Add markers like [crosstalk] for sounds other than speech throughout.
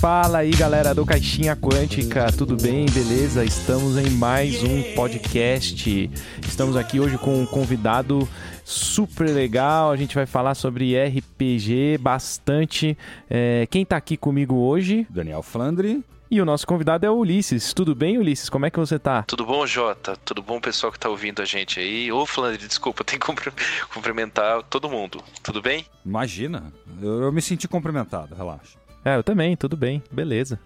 Fala aí, galera do Caixinha Quântica, tudo bem? Beleza? Estamos em mais um podcast. Estamos aqui hoje com um convidado super legal. A gente vai falar sobre RPG bastante. É, quem tá aqui comigo hoje? Daniel Flandre. E o nosso convidado é o Ulisses. Tudo bem, Ulisses? Como é que você tá? Tudo bom, Jota? Tudo bom, pessoal que tá ouvindo a gente aí? Ô, Flandre, desculpa, [laughs] tem que cumprimentar todo mundo. Tudo bem? Imagina, eu, eu me senti cumprimentado, relaxa. É, eu também, tudo bem, beleza.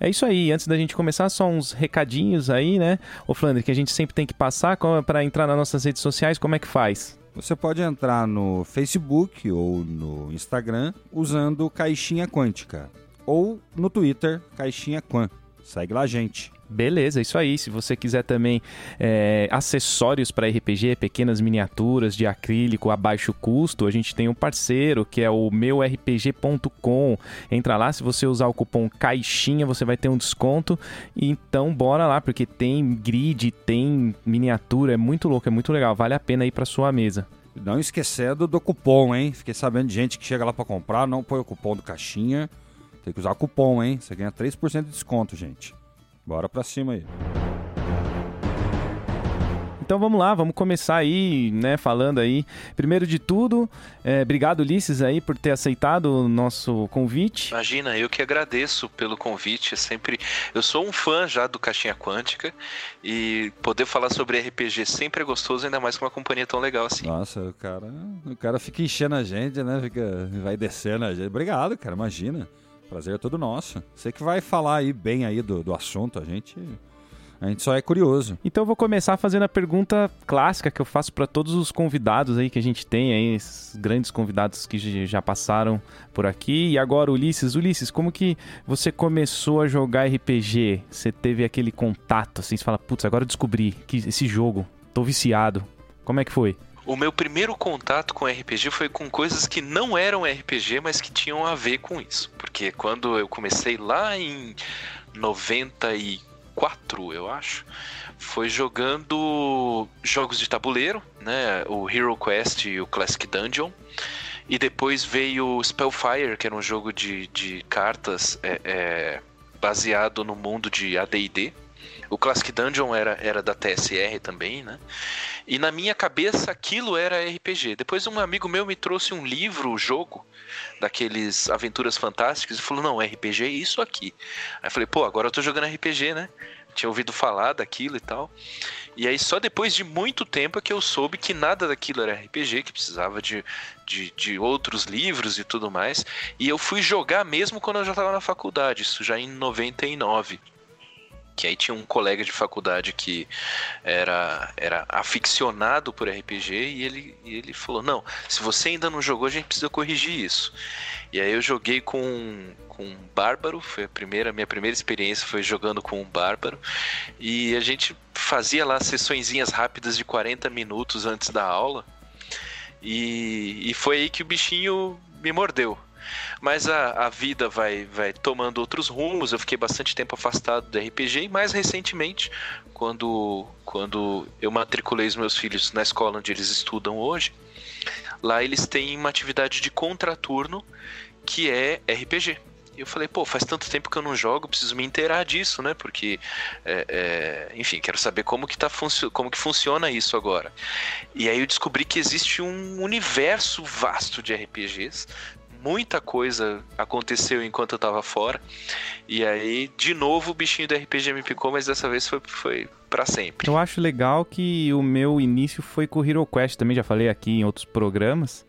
É isso aí, antes da gente começar, só uns recadinhos aí, né? Ô Flandre, que a gente sempre tem que passar para entrar nas nossas redes sociais, como é que faz? Você pode entrar no Facebook ou no Instagram usando Caixinha Quântica ou no Twitter, Caixinha Quan. Segue lá, gente. Beleza, isso aí. Se você quiser também é, acessórios para RPG, pequenas miniaturas de acrílico a baixo custo, a gente tem um parceiro que é o meurpg.com. Entra lá, se você usar o cupom CAIXINHA, você vai ter um desconto. Então, bora lá, porque tem grid, tem miniatura, é muito louco, é muito legal. Vale a pena ir para sua mesa. Não esquecendo do cupom, hein? Fiquei sabendo de gente que chega lá para comprar, não põe o cupom do caixinha. Tem que usar cupom, hein? Você ganha 3% de desconto, gente. Bora pra cima aí. Então vamos lá, vamos começar aí, né, falando aí. Primeiro de tudo, é, obrigado Ulisses aí por ter aceitado o nosso convite. Imagina, eu que agradeço pelo convite. É sempre, eu sou um fã já do Caixinha Quântica e poder falar sobre RPG sempre é gostoso, ainda mais com uma companhia tão legal assim. Nossa, o cara, o cara fica enchendo a gente, né? Fica, vai descendo a gente. Obrigado, cara. Imagina. Prazer é todo nosso. Você que vai falar aí bem aí do, do assunto, a gente a gente só é curioso. Então eu vou começar fazendo a pergunta clássica que eu faço para todos os convidados aí que a gente tem aí, esses grandes convidados que já passaram por aqui. E agora Ulisses, Ulisses, como que você começou a jogar RPG? Você teve aquele contato assim, você fala, putz, agora eu descobri que esse jogo, tô viciado. Como é que foi? O meu primeiro contato com RPG foi com coisas que não eram RPG, mas que tinham a ver com isso. Porque quando eu comecei lá em 94, eu acho, foi jogando jogos de tabuleiro, né? O Hero Quest e o Classic Dungeon. E depois veio Spellfire, que era um jogo de, de cartas é, é, baseado no mundo de AD&D. O Classic Dungeon era, era da TSR também, né? E na minha cabeça aquilo era RPG. Depois um amigo meu me trouxe um livro, jogo, daqueles Aventuras Fantásticas, e falou: Não, RPG é isso aqui. Aí eu falei: Pô, agora eu tô jogando RPG, né? Tinha ouvido falar daquilo e tal. E aí só depois de muito tempo é que eu soube que nada daquilo era RPG, que precisava de, de, de outros livros e tudo mais. E eu fui jogar mesmo quando eu já estava na faculdade, isso já em 99 que aí tinha um colega de faculdade que era, era aficionado por RPG e ele, e ele falou: Não, se você ainda não jogou, a gente precisa corrigir isso. E aí eu joguei com, com um Bárbaro, foi a primeira, minha primeira experiência foi jogando com um Bárbaro. E a gente fazia lá sessõezinhas rápidas de 40 minutos antes da aula. E, e foi aí que o bichinho me mordeu. Mas a, a vida vai, vai tomando outros rumos. Eu fiquei bastante tempo afastado do RPG e mais recentemente, quando, quando eu matriculei os meus filhos na escola onde eles estudam hoje, lá eles têm uma atividade de contraturno que é RPG. E eu falei, pô, faz tanto tempo que eu não jogo, preciso me inteirar disso, né? Porque, é, é, enfim, quero saber como que, tá como que funciona isso agora. E aí eu descobri que existe um universo vasto de RPGs, muita coisa aconteceu enquanto eu tava fora. E aí, de novo, o bichinho do RPG me picou, mas dessa vez foi, foi para sempre. Eu acho legal que o meu início foi com o Hero Quest, também já falei aqui em outros programas.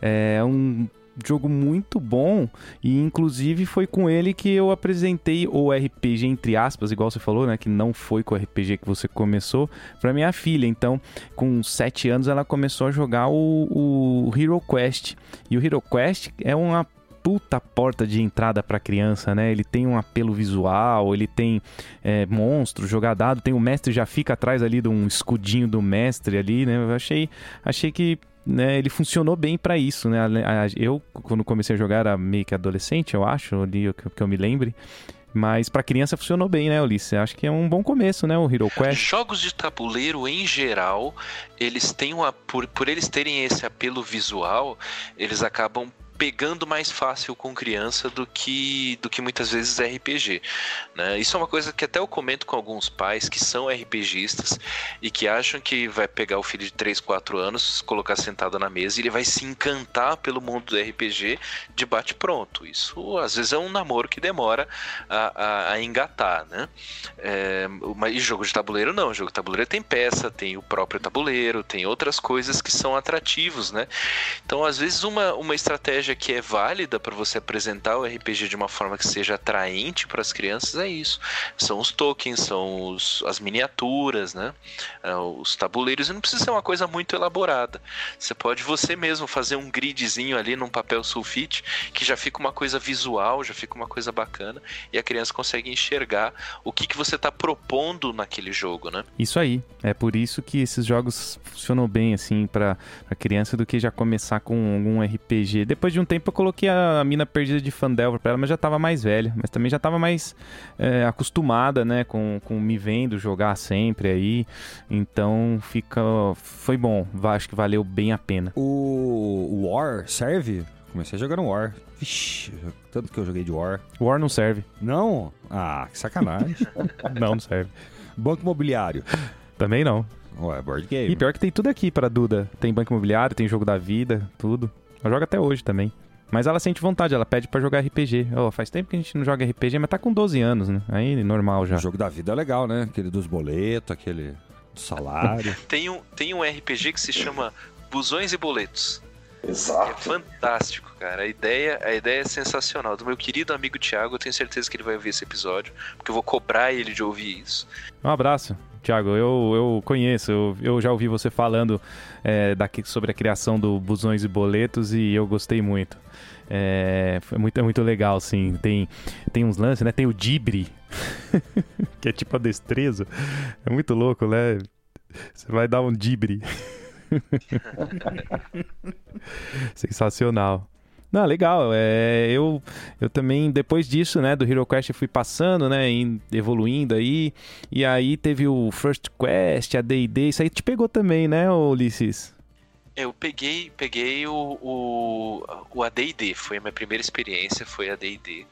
É um jogo muito bom e inclusive foi com ele que eu apresentei o RPG entre aspas, igual você falou, né, que não foi com o RPG que você começou, para minha filha. Então, com 7 anos ela começou a jogar o, o Hero Quest. E o Hero Quest é uma puta porta de entrada para criança, né? Ele tem um apelo visual, ele tem é, monstro, jogadado, tem o mestre já fica atrás ali de um escudinho do mestre ali, né? Eu achei, achei que né, ele funcionou bem para isso, né? Eu, quando comecei a jogar, era meio que adolescente, eu acho, ali que eu me lembre. Mas para criança funcionou bem, né, Ulisses? Acho que é um bom começo, né, o Hero Quest. Jogos de tabuleiro, em geral, eles têm uma. Por, por eles terem esse apelo visual, eles acabam pegando mais fácil com criança do que, do que muitas vezes RPG. Né? Isso é uma coisa que até eu comento com alguns pais que são RPGistas e que acham que vai pegar o filho de 3, 4 anos, colocar sentado na mesa e ele vai se encantar pelo mundo do RPG de bate pronto. Isso às vezes é um namoro que demora a, a, a engatar. Né? É, e jogo de tabuleiro não, jogo de tabuleiro tem peça, tem o próprio tabuleiro, tem outras coisas que são atrativos. Né? Então às vezes uma, uma estratégia que é válida para você apresentar o RPG de uma forma que seja atraente para as crianças é isso. São os tokens, são os, as miniaturas, né? É, os tabuleiros. E não precisa ser uma coisa muito elaborada. Você pode você mesmo fazer um gridzinho ali num papel sulfite que já fica uma coisa visual, já fica uma coisa bacana e a criança consegue enxergar o que, que você está propondo naquele jogo, né? Isso aí. É por isso que esses jogos funcionam bem assim para a criança do que já começar com algum RPG. Depois de um tempo eu coloquei a mina perdida de Fandelver pra ela, mas já tava mais velha. Mas também já tava mais é, acostumada, né, com, com me vendo jogar sempre aí. Então fica. Foi bom. Acho que valeu bem a pena. O War serve? Comecei jogando War. Vixe, tanto que eu joguei de War. War não serve. Não? Ah, que sacanagem. [laughs] não, não serve. Banco imobiliário. Também não. Ué, board game. E pior que tem tudo aqui pra Duda. Tem banco imobiliário, tem jogo da vida, tudo. Ela joga até hoje também. Mas ela sente vontade, ela pede para jogar RPG. Oh, faz tempo que a gente não joga RPG, mas tá com 12 anos, né? Aí normal já. O jogo da vida é legal, né? Aquele dos boletos, aquele do salário. [laughs] tem, um, tem um RPG que se chama Busões e Boletos. Exato. É fantástico, cara. A ideia, a ideia é sensacional. Do meu querido amigo Thiago, eu tenho certeza que ele vai ouvir esse episódio, porque eu vou cobrar ele de ouvir isso. Um abraço. Tiago, eu, eu conheço, eu, eu já ouvi você falando é, daqui, sobre a criação do Busões e Boletos e eu gostei muito. É, foi muito, é muito legal, sim. Tem, tem uns lances, né? Tem o Dibre, [laughs] que é tipo a destreza. É muito louco, né? Você vai dar um Dibre. [laughs] Sensacional. Não, legal. É, eu, eu também, depois disso, né, do Hero Quest, fui passando, né, evoluindo aí. E aí teve o First Quest, a D&D. Isso aí te pegou também, né, Ulisses? Eu peguei, peguei o, o, o AD&D. Foi a minha primeira experiência, foi a D&D.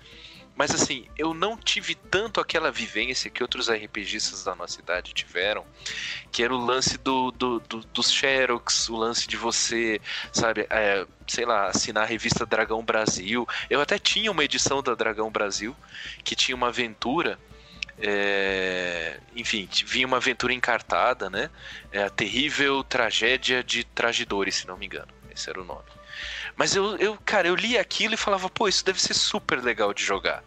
Mas assim, eu não tive tanto aquela vivência que outros RPGistas da nossa idade tiveram, que era o lance do, do, do dos Xerox, o lance de você, sabe, é, sei lá, assinar a revista Dragão Brasil. Eu até tinha uma edição da Dragão Brasil, que tinha uma aventura. É, enfim, vinha uma aventura encartada, né? É a terrível tragédia de Tragedores, se não me engano. Esse era o nome. Mas eu, eu, cara, eu li aquilo e falava, pô, isso deve ser super legal de jogar.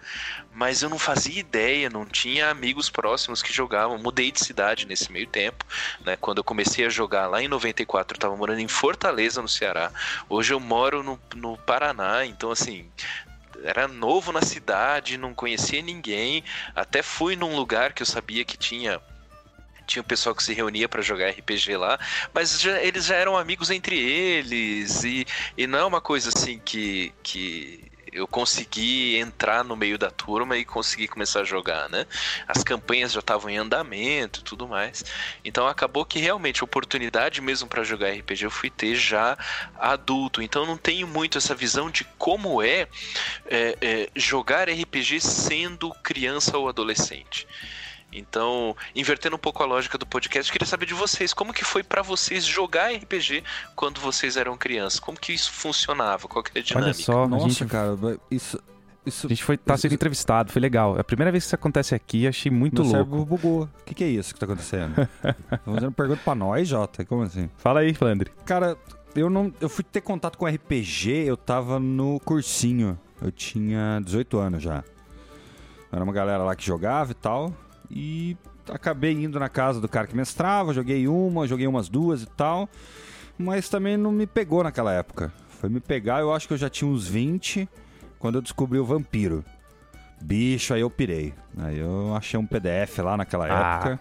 Mas eu não fazia ideia, não tinha amigos próximos que jogavam. Mudei de cidade nesse meio tempo, né? Quando eu comecei a jogar lá em 94, eu tava morando em Fortaleza, no Ceará. Hoje eu moro no, no Paraná, então assim, era novo na cidade, não conhecia ninguém. Até fui num lugar que eu sabia que tinha tinha o pessoal que se reunia para jogar RPG lá, mas já, eles já eram amigos entre eles e, e não é uma coisa assim que, que eu consegui entrar no meio da turma e consegui começar a jogar, né? As campanhas já estavam em andamento e tudo mais. Então acabou que realmente a oportunidade mesmo para jogar RPG eu fui ter já adulto. Então não tenho muito essa visão de como é, é, é jogar RPG sendo criança ou adolescente. Então, invertendo um pouco a lógica do podcast, queria saber de vocês, como que foi para vocês jogar RPG quando vocês eram crianças? Como que isso funcionava? Qual que é a dinâmica? Olha só, Nossa, gente... cara, isso... Isso, a gente foi tá sendo entrevistado, foi legal. É a primeira vez que isso acontece aqui, achei muito Meu louco. bugou. O que, que, é isso que tá acontecendo? Estão [laughs] fazendo pergunta pra nós, Jota. Como assim? Fala aí, Flandre. Cara, eu não. Eu fui ter contato com RPG, eu tava no cursinho. Eu tinha 18 anos já. Era uma galera lá que jogava e tal. E acabei indo na casa do cara que mestrava, joguei uma, joguei umas duas e tal. Mas também não me pegou naquela época. Foi me pegar, eu acho que eu já tinha uns 20 quando eu descobri o vampiro. Bicho, aí eu pirei. Aí eu achei um PDF lá naquela ah. época.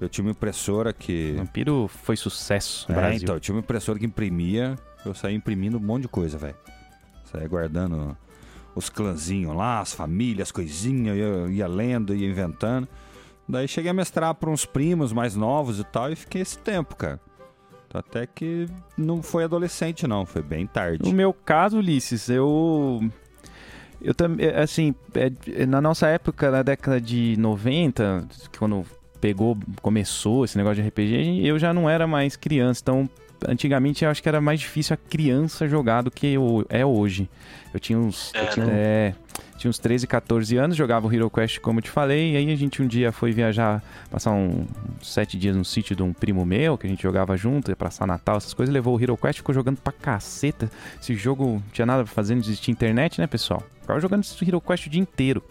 Eu tinha uma impressora que. Vampiro foi sucesso no é, Brasil. então, eu tinha uma impressora que imprimia. Eu saía imprimindo um monte de coisa, velho. Saía guardando os clãzinhos lá, as famílias, coisinhas, ia, ia lendo, ia inventando. Daí cheguei a mestrar para uns primos mais novos e tal, e fiquei esse tempo, cara. Até que não foi adolescente, não, foi bem tarde. No meu caso, Ulisses, eu. Eu também, assim, é, na nossa época, na década de 90, quando pegou, começou esse negócio de RPG, eu já não era mais criança, então antigamente eu acho que era mais difícil a criança jogar do que é hoje. Eu tinha uns. É, eu tinha, né? é, tinha uns 13, 14 anos, jogava o Hero Quest, como eu te falei, e aí a gente um dia foi viajar, passar um, sete dias no sítio de um primo meu, que a gente jogava junto, ia passar Natal, essas coisas, levou o Hero Quest, ficou jogando pra caceta. Esse jogo não tinha nada pra fazer, não existia internet, né, pessoal? Ficava jogando esse Hero Quest o dia inteiro.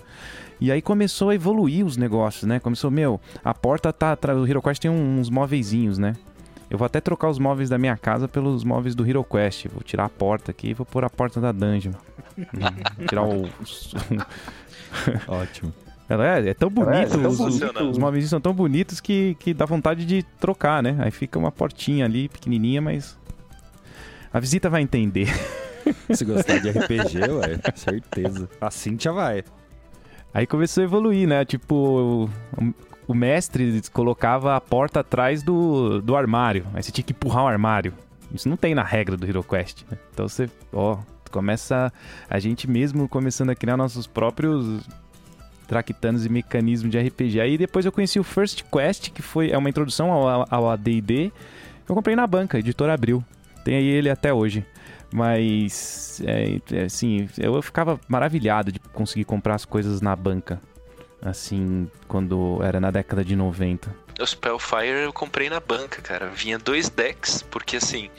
E aí começou a evoluir os negócios, né? Começou, meu, a porta tá atrás. O Hero Quest tem uns móveizinhos, né? Eu vou até trocar os móveis da minha casa pelos móveis do Hero Quest. Vou tirar a porta aqui e vou pôr a porta da dungeon. Hum, [laughs] tirar o. [laughs] Ótimo. É, é tão bonito, é, é tão os, bonito. os móveis são tão bonitos que, que dá vontade de trocar, né? Aí fica uma portinha ali, pequenininha, mas a visita vai entender. [laughs] Se gostar de RPG, ué, certeza. A Cintia vai. Aí começou a evoluir, né? Tipo, o mestre colocava a porta atrás do, do armário. Aí você tinha que empurrar o armário. Isso não tem na regra do Hero Quest. Né? Então você, ó, começa a gente mesmo começando a criar nossos próprios traquitanos e mecanismos de RPG. Aí depois eu conheci o First Quest, que foi é uma introdução ao, ao AD&D. Eu comprei na banca, editora Abril. Tem aí ele até hoje. Mas, é, é, assim, eu ficava maravilhado de conseguir comprar as coisas na banca assim, quando era na década de 90. O Spellfire eu comprei na banca, cara. Vinha dois decks, porque assim,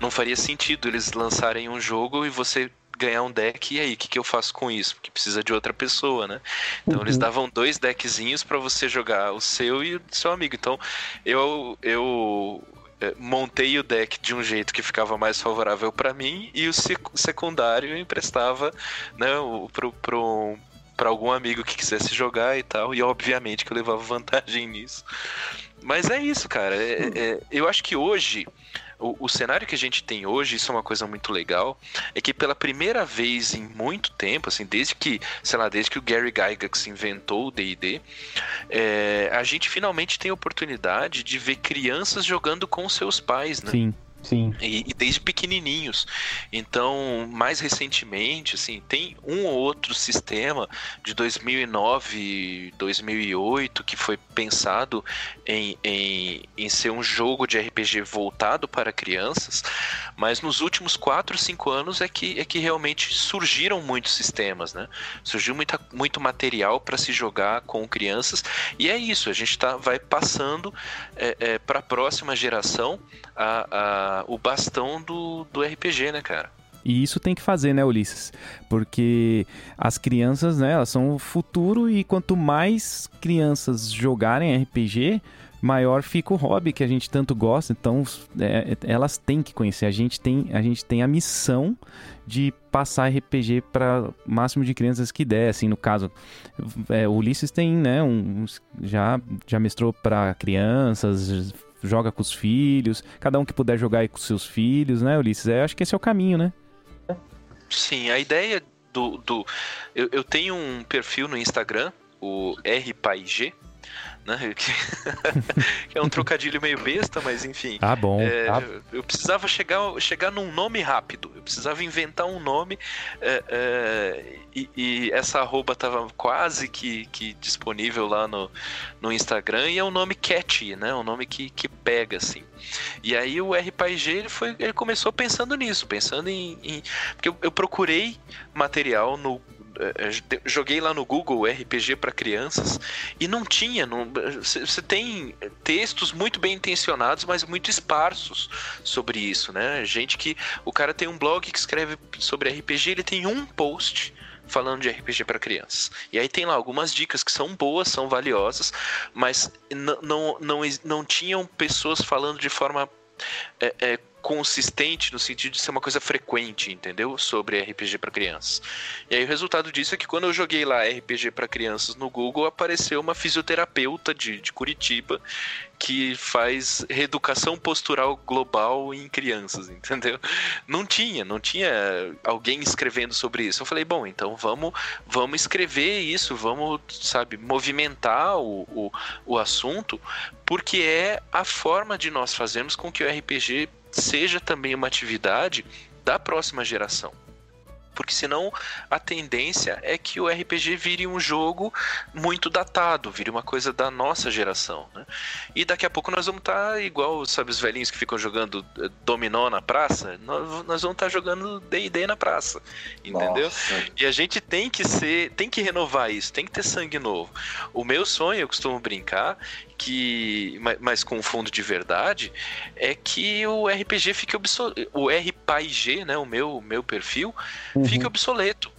não faria sentido eles lançarem um jogo e você ganhar um deck, e aí, o que, que eu faço com isso? Porque precisa de outra pessoa, né? Então uhum. eles davam dois deckzinhos para você jogar o seu e o seu amigo. Então eu, eu é, montei o deck de um jeito que ficava mais favorável para mim e o secundário eu emprestava né, pro, pro, para algum amigo que quisesse jogar e tal. E obviamente que eu levava [laughs] vantagem nisso. Mas é isso, cara. É, é, eu acho que hoje. O, o, cenário que a gente tem hoje, isso é uma coisa muito legal, é que pela primeira vez em muito tempo, assim, desde que, sei lá, desde que o Gary Gygax inventou o D&D, é, a gente finalmente tem a oportunidade de ver crianças jogando com seus pais, né? Sim. Sim. E, e, desde pequenininhos. Então, mais recentemente, assim, tem um ou outro sistema de 2009, 2008 que foi pensado em, em, em ser um jogo de RPG voltado para crianças, mas nos últimos 4, 5 anos é que, é que realmente surgiram muitos sistemas, né? Surgiu muita, muito material para se jogar com crianças e é isso, a gente tá, vai passando é, é, para a próxima geração a, a, o bastão do, do RPG, né, cara? E isso tem que fazer, né, Ulisses? Porque as crianças, né, elas são o futuro e quanto mais crianças jogarem RPG, maior fica o hobby que a gente tanto gosta. Então, é, elas têm que conhecer. A gente tem a, gente tem a missão de passar RPG para máximo de crianças que der. Assim, no caso, é, o Ulisses tem, né, um, já, já mestrou para crianças, joga com os filhos, cada um que puder jogar aí com seus filhos, né, Ulisses? É, acho que esse é o caminho, né? Sim, a ideia do. do eu, eu tenho um perfil no Instagram, o RPaig, né? [laughs] que é um trocadilho meio besta, mas enfim. Ah, bom. É, ah. Eu precisava chegar, chegar num nome rápido. Eu precisava inventar um nome é, é, e, e, essa arroba estava quase que, que disponível lá no, no Instagram e é um nome catchy, né? Um nome que, que pega, assim. E aí o RPG ele, foi, ele começou pensando nisso, pensando em. em porque eu, eu procurei material no joguei lá no Google RPG para crianças e não tinha. Você tem textos muito bem intencionados, mas muito esparsos sobre isso, né? Gente que. O cara tem um blog que escreve sobre RPG, ele tem um post falando de RPG para crianças. E aí tem lá algumas dicas que são boas, são valiosas, mas não, não, não, não tinham pessoas falando de forma. É, é, consistente no sentido de ser uma coisa frequente, entendeu? Sobre RPG para crianças. E aí o resultado disso é que quando eu joguei lá RPG para crianças no Google, apareceu uma fisioterapeuta de, de Curitiba que faz reeducação postural global em crianças, [laughs] entendeu? Não tinha, não tinha alguém escrevendo sobre isso. Eu falei, bom, então vamos, vamos escrever isso, vamos, sabe, movimentar o, o, o assunto, porque é a forma de nós fazermos com que o RPG seja também uma atividade da próxima geração porque senão a tendência é que o RPG vire um jogo muito datado, vire uma coisa da nossa geração, né? E daqui a pouco nós vamos estar tá igual, sabe, os velhinhos que ficam jogando eh, dominó na praça, nós, nós vamos estar tá jogando D&D na praça, entendeu? Nossa. E a gente tem que ser, tem que renovar isso, tem que ter sangue novo. O meu sonho, eu costumo brincar, que mas com fundo de verdade é que o RPG fique obsoleto, o RPG, né, o meu meu perfil uhum. fique obsoleto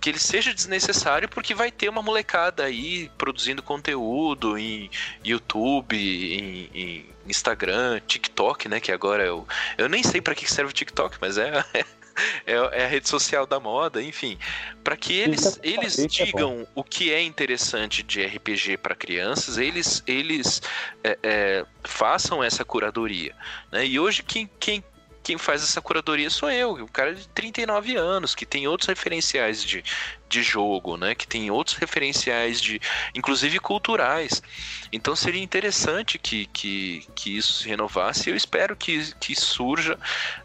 que ele seja desnecessário porque vai ter uma molecada aí produzindo conteúdo em YouTube, em, em Instagram, TikTok, né? Que agora eu, eu nem sei para que serve o TikTok, mas é, [laughs] é, é, a rede social da moda, enfim, para que eles, eles é digam o que é interessante de RPG para crianças, eles, eles é, é, façam essa curadoria. Né? E hoje quem, quem quem faz essa curadoria sou eu, um cara de 39 anos, que tem outros referenciais de, de jogo, né? Que tem outros referenciais de, inclusive culturais. Então seria interessante que, que, que isso se renovasse. Eu espero que, que surja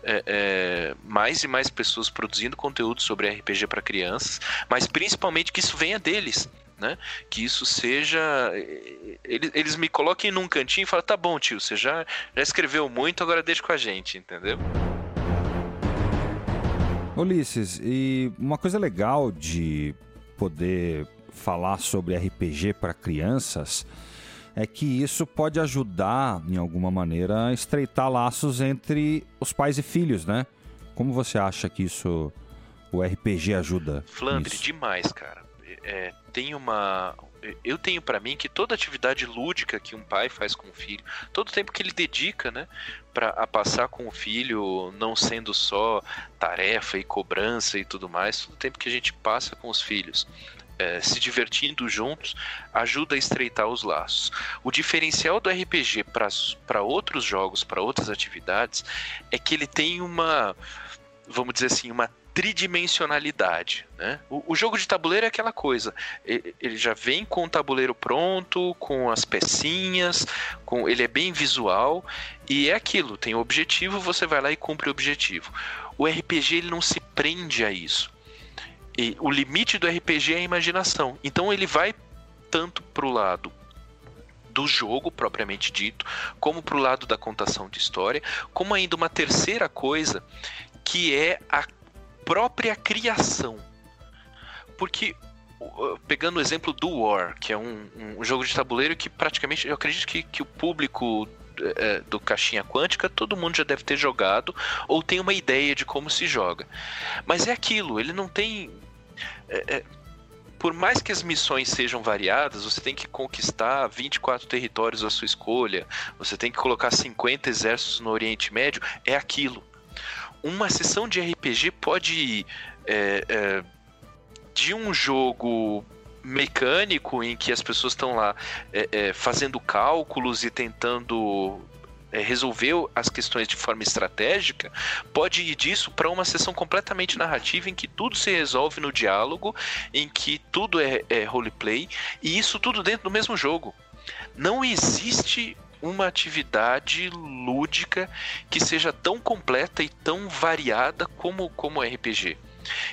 é, é, mais e mais pessoas produzindo conteúdo sobre RPG para crianças, mas principalmente que isso venha deles. Né? Que isso seja. Eles, eles me coloquem num cantinho e falam: tá bom, tio, você já, já escreveu muito, agora deixa com a gente, entendeu? Ulisses, e uma coisa legal de poder falar sobre RPG para crianças é que isso pode ajudar, em alguma maneira, a estreitar laços entre os pais e filhos, né? Como você acha que isso, o RPG ajuda? Flandre, demais, cara. É, tem uma. Eu tenho para mim que toda atividade lúdica que um pai faz com o filho, todo o tempo que ele dedica, né, para passar com o filho, não sendo só tarefa e cobrança e tudo mais, todo o tempo que a gente passa com os filhos, é, se divertindo juntos, ajuda a estreitar os laços. O diferencial do RPG para outros jogos, para outras atividades, é que ele tem uma, vamos dizer assim, uma tridimensionalidade. Né? O, o, jogo de tabuleiro é aquela coisa, ele, já vem com o tabuleiro pronto, com as pecinhas, com ele é bem visual e é aquilo, tem o objetivo, você vai lá e cumpre o objetivo. O RPG ele não se prende a isso. E o limite do RPG é a imaginação. Então ele vai tanto para o lado do jogo propriamente dito, como para o lado da contação de história, como ainda uma terceira coisa que é a própria criação. Porque, pegando o exemplo do War, que é um, um jogo de tabuleiro que praticamente, eu acredito que, que o público é, do Caixinha Quântica, todo mundo já deve ter jogado ou tem uma ideia de como se joga. Mas é aquilo, ele não tem. É, é, por mais que as missões sejam variadas, você tem que conquistar 24 territórios à sua escolha, você tem que colocar 50 exércitos no Oriente Médio, é aquilo uma sessão de RPG pode ir é, é, de um jogo mecânico em que as pessoas estão lá é, é fazendo cálculos e tentando é, resolver as questões de forma estratégica, pode ir disso para uma sessão completamente narrativa em que tudo se resolve no diálogo, em que tudo é, é roleplay e isso tudo dentro do mesmo jogo. Não existe uma atividade lúdica que seja tão completa e tão variada como como RPG.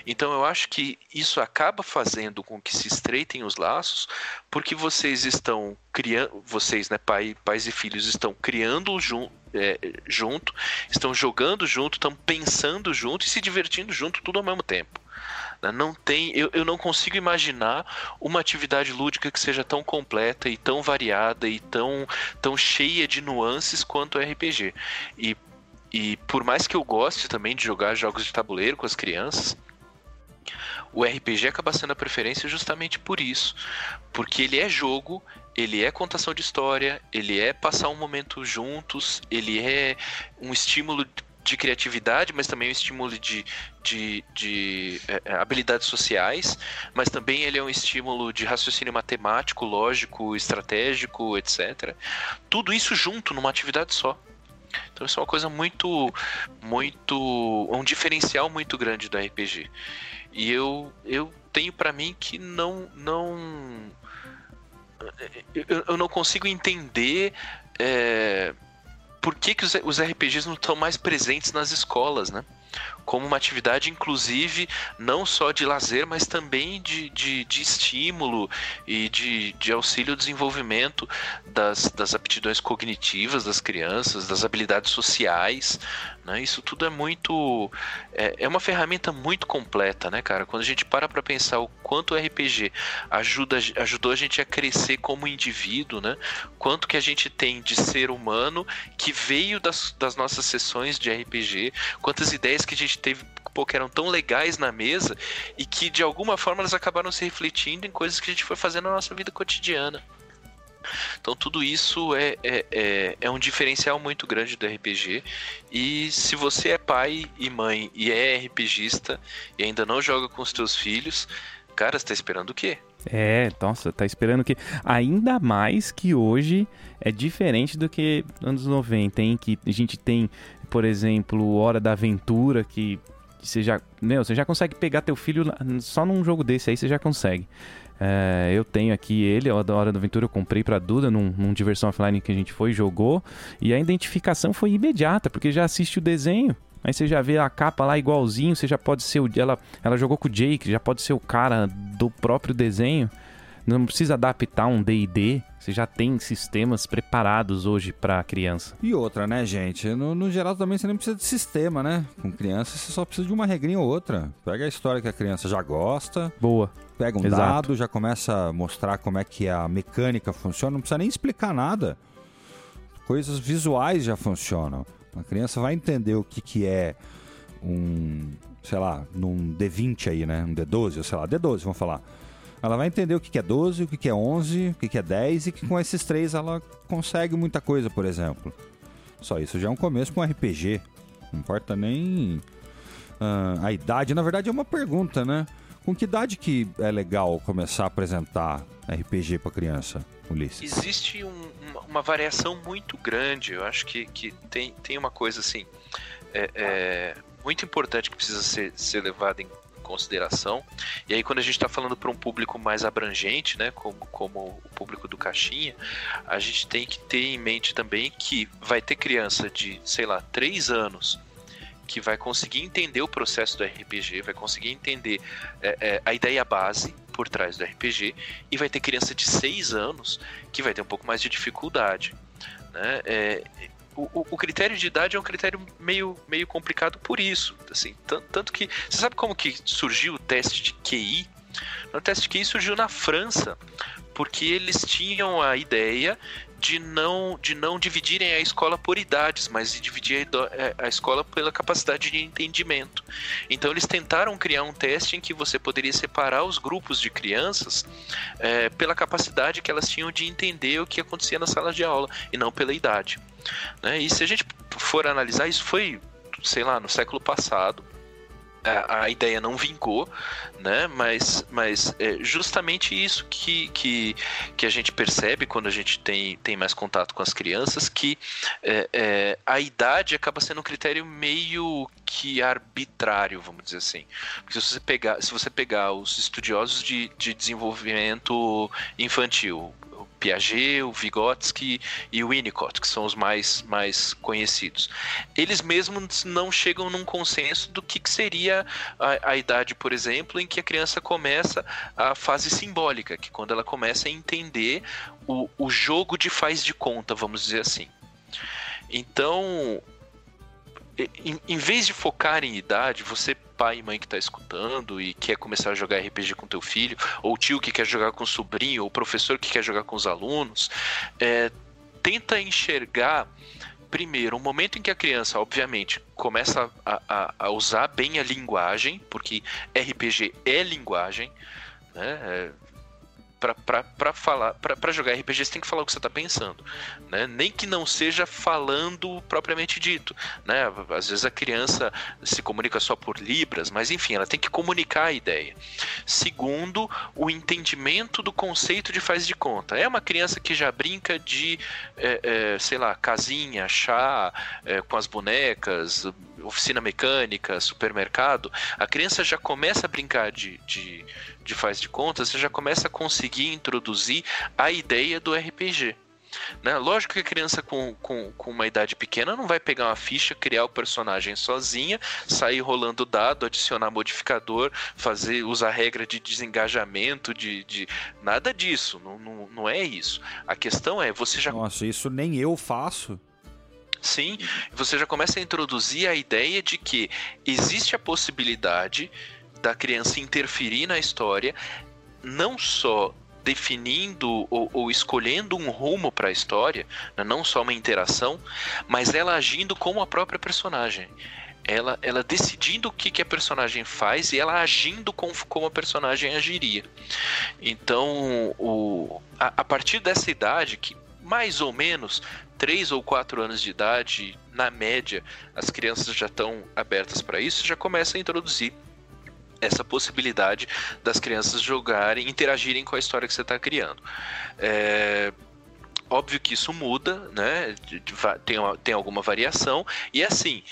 Então eu acho que isso acaba fazendo com que se estreitem os laços, porque vocês estão criando, vocês, né, pai, pais e filhos estão criando é, junto, estão jogando junto, estão pensando junto e se divertindo junto tudo ao mesmo tempo. Não tem, eu, eu não consigo imaginar uma atividade lúdica que seja tão completa e tão variada e tão, tão cheia de nuances quanto o RPG. E, e por mais que eu goste também de jogar jogos de tabuleiro com as crianças, o RPG acaba sendo a preferência justamente por isso. Porque ele é jogo, ele é contação de história, ele é passar um momento juntos, ele é um estímulo de criatividade, mas também um estímulo de, de, de é, é, habilidades sociais, mas também ele é um estímulo de raciocínio matemático, lógico, estratégico, etc. Tudo isso junto numa atividade só. Então isso é uma coisa muito, muito, um diferencial muito grande do RPG. E eu, eu tenho para mim que não, não, eu, eu não consigo entender é, por que, que os, os RPGs não estão mais presentes nas escolas, né? Como uma atividade, inclusive, não só de lazer, mas também de, de, de estímulo e de, de auxílio ao desenvolvimento das, das aptidões cognitivas das crianças, das habilidades sociais. Né? Isso tudo é muito. É, é uma ferramenta muito completa, né, cara? Quando a gente para para pensar o quanto o RPG ajuda, ajudou a gente a crescer como indivíduo, né? Quanto que a gente tem de ser humano que veio das, das nossas sessões de RPG, quantas ideias que a gente teve pô, que eram tão legais na mesa e que de alguma forma elas acabaram se refletindo em coisas que a gente foi fazendo na nossa vida cotidiana. Então tudo isso é, é, é, é, um diferencial muito grande do RPG. E se você é pai e mãe e é RPGista e ainda não joga com os teus filhos, cara, você tá esperando o quê? É, nossa, tá esperando que. Ainda mais que hoje é diferente do que anos 90, em que a gente tem, por exemplo, Hora da Aventura, que você já, meu, você já consegue pegar teu filho só num jogo desse aí, você já consegue. É, eu tenho aqui ele, a da Hora da Aventura eu comprei pra Duda num, num diversão offline que a gente foi jogou. E a identificação foi imediata, porque já assiste o desenho. Aí você já vê a capa lá igualzinho, você já pode ser o. Ela, ela jogou com o Jake, já pode ser o cara do próprio desenho. Não precisa adaptar um DD. Você já tem sistemas preparados hoje para criança. E outra, né, gente? No, no, geral também você nem precisa de sistema, né? Com criança você só precisa de uma regrinha ou outra. Pega a história que a criança já gosta. Boa. Pega um Exato. dado, já começa a mostrar como é que a mecânica funciona. Não precisa nem explicar nada. Coisas visuais já funcionam. A criança vai entender o que, que é um, sei lá, num D20 aí, né? Um D12, ou sei lá, D12, vamos falar ela vai entender o que é 12, o que é 11, o que é 10 e que com esses três ela consegue muita coisa, por exemplo. Só isso já é um começo com um RPG. Não importa nem uh, a idade. Na verdade é uma pergunta, né? Com que idade que é legal começar a apresentar RPG para criança, Ulisses? Existe um, uma variação muito grande. Eu acho que, que tem, tem uma coisa assim é, é muito importante que precisa ser, ser levada em consideração. E aí, quando a gente está falando para um público mais abrangente, né, como, como o público do Caixinha, a gente tem que ter em mente também que vai ter criança de, sei lá, 3 anos que vai conseguir entender o processo do RPG, vai conseguir entender é, é, a ideia base por trás do RPG, e vai ter criança de 6 anos que vai ter um pouco mais de dificuldade. Né? É, o, o, critério de idade é um critério meio, meio complicado por isso. Assim, tanto, que. Você sabe como que surgiu o teste de QI? O teste de QI surgiu na França, porque eles tinham a ideia de não, de não dividirem a escola por idades, mas de dividir a, é, a, escola pela capacidade de entendimento. Então eles tentaram criar um teste em que você poderia separar os grupos de crianças é, pela capacidade que elas tinham de entender o que acontecia na sala de aula e não pela idade. Né? E se a gente for analisar, isso foi, sei lá, no século passado a, a, ideia não vingou, né? Mas, mas é justamente isso que, que, que a gente percebe quando a gente tem, tem mais contato com as crianças, que é, é, a idade acaba sendo um critério meio que arbitrário, vamos dizer assim. Porque se você pegar, se você pegar os estudiosos de, de desenvolvimento infantil, Piaget, o Vygotsky e o Winnicott, que são os mais, mais conhecidos. Eles mesmos não chegam num consenso do que, que seria a, a, idade, por exemplo, em que a criança começa a fase simbólica, que é quando ela começa a entender o, o jogo de faz de conta, vamos dizer assim. Então, em, em vez de focar em idade, você pai e mãe que está escutando e quer começar a jogar RPG com teu filho, ou tio que quer jogar com o sobrinho, ou professor que quer jogar com os alunos, é, tenta enxergar primeiro, o momento em que a criança, obviamente, começa a, a, a usar bem a linguagem, porque RPG é linguagem, né? É, para falar, para jogar RPG, você tem que falar o que você está pensando, né? Nem que não seja falando propriamente dito, né? Às vezes a criança se comunica só por libras, mas enfim, ela tem que comunicar a ideia. Segundo, o entendimento do conceito de faz de conta. É uma criança que já brinca de, é, é, sei lá, casinha, chá, é, com as bonecas, oficina mecânica, supermercado, a criança já começa a brincar de, de, de faz de contas, você já começa a conseguir introduzir a ideia do RPG. Né? Lógico que a criança com, com, com uma idade pequena não vai pegar uma ficha, criar o personagem sozinha, sair rolando dado, adicionar modificador, fazer usar regra de desengajamento, de, de nada disso. Não, não, não é isso. A questão é você já. Nossa, isso nem eu faço. Sim, você já começa a introduzir a ideia de que existe a possibilidade da criança interferir na história, não só definindo ou, ou escolhendo um rumo para a história, né, não só uma interação, mas ela agindo como a própria personagem. Ela, ela decidindo o que, que a personagem faz e ela agindo com, como a personagem agiria. Então, o, a, a partir dessa idade, que mais ou menos 3 ou 4 anos de idade, na média, as crianças já estão abertas para isso, já começa a introduzir essa possibilidade das crianças jogarem, interagirem com a história que você está criando. É, óbvio que isso muda, né? Tem, tem alguma variação, e assim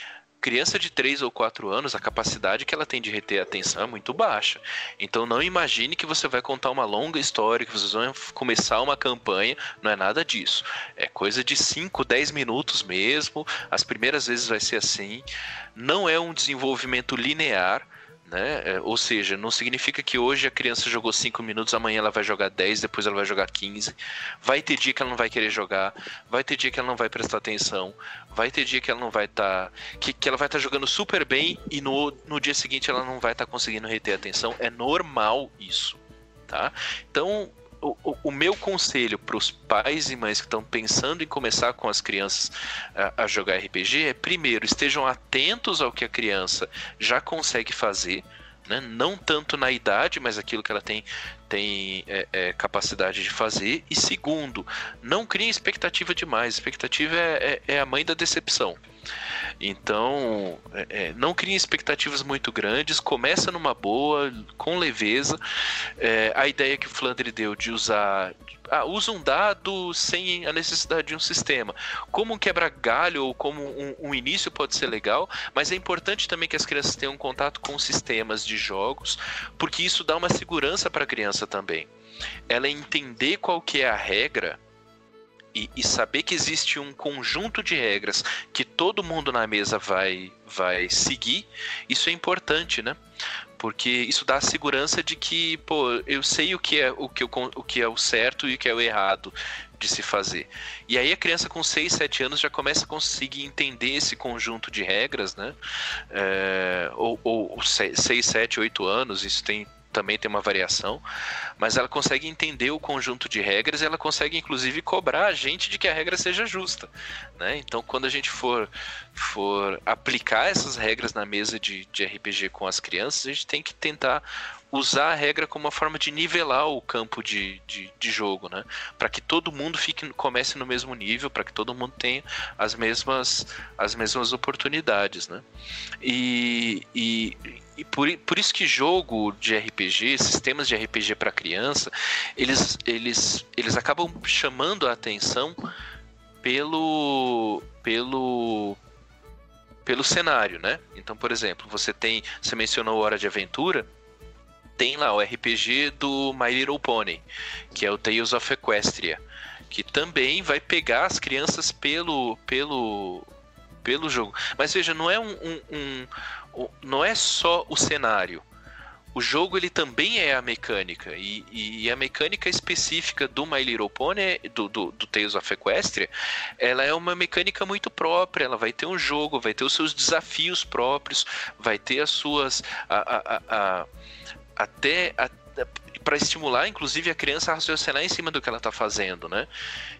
criança de 3 ou 4 anos, a capacidade que ela tem de reter atenção é muito baixa. Então não imagine que você vai contar uma longa história, que vocês vão começar uma campanha, não é nada disso. É coisa de 5, 10 minutos mesmo. As primeiras vezes vai ser assim. Não é um desenvolvimento linear né? É, ou seja, não significa que hoje a criança jogou 5 minutos, amanhã ela vai jogar 10, depois ela vai jogar 15. Vai ter dia que ela não vai querer jogar, vai ter dia que ela não vai prestar atenção, vai ter dia que ela não vai estar. Tá, que, que ela vai estar tá jogando super bem e no, no dia seguinte ela não vai estar tá conseguindo reter a atenção. É normal isso. Tá? Então, o, o, meu conselho para os pais e mães que estão pensando em começar com as crianças a, a, jogar RPG é, primeiro, estejam atentos ao que a criança já consegue fazer, né? não tanto na idade, mas aquilo que ela tem, tem é, é, capacidade de fazer. E segundo, não criem expectativa demais. Expectativa é, é, é a mãe da decepção. Então, é, é, não criem expectativas muito grandes, começa numa boa, com leveza. É, a ideia que o Flandre deu de usar. Ah, usa um dado sem a necessidade de um sistema. Como um quebra-galho ou como um, um, início pode ser legal, mas é importante também que as crianças tenham contato com sistemas de jogos, porque isso dá uma segurança para a criança também. Ela entender qual que é a regra e, e, saber que existe um conjunto de regras que todo mundo na mesa vai, vai seguir, isso é importante, né? Porque isso dá a segurança de que, pô, eu sei o que é o que, eu, o que é o certo e o que é o errado de se fazer. E aí a criança com 6, 7 anos já começa a conseguir entender esse conjunto de regras, né? É, ou, ou 6, 7, 8 anos, isso tem também tem uma variação, mas ela consegue entender o conjunto de regras e ela consegue inclusive cobrar a gente de que a regra seja justa, né? Então, quando a gente for for aplicar essas regras na mesa de, de RPG com as crianças, a gente tem que tentar usar a regra como uma forma de nivelar o campo de, de, de jogo, né? Para que todo mundo fique comece no mesmo nível, para que todo mundo tenha as mesmas as mesmas oportunidades, né? E, e, e por, por isso que jogo de RPG, sistemas de RPG para criança, eles, eles, eles acabam chamando a atenção pelo pelo pelo cenário, né? Então, por exemplo, você tem, você mencionou Hora de Aventura, tem lá o RPG do My Little Pony, que é o Tales of Equestria, que também vai pegar as crianças pelo pelo pelo jogo. Mas veja, não é um, um, um não é só o cenário. O jogo ele também é a mecânica e, e a mecânica específica do My Little Pony, do, do, do, Tales of Equestria, ela é uma mecânica muito própria. Ela vai ter um jogo, vai ter os seus desafios próprios, vai ter as suas a, a, a, até para estimular, inclusive, a criança a raciocinar em cima do que ela está fazendo, né?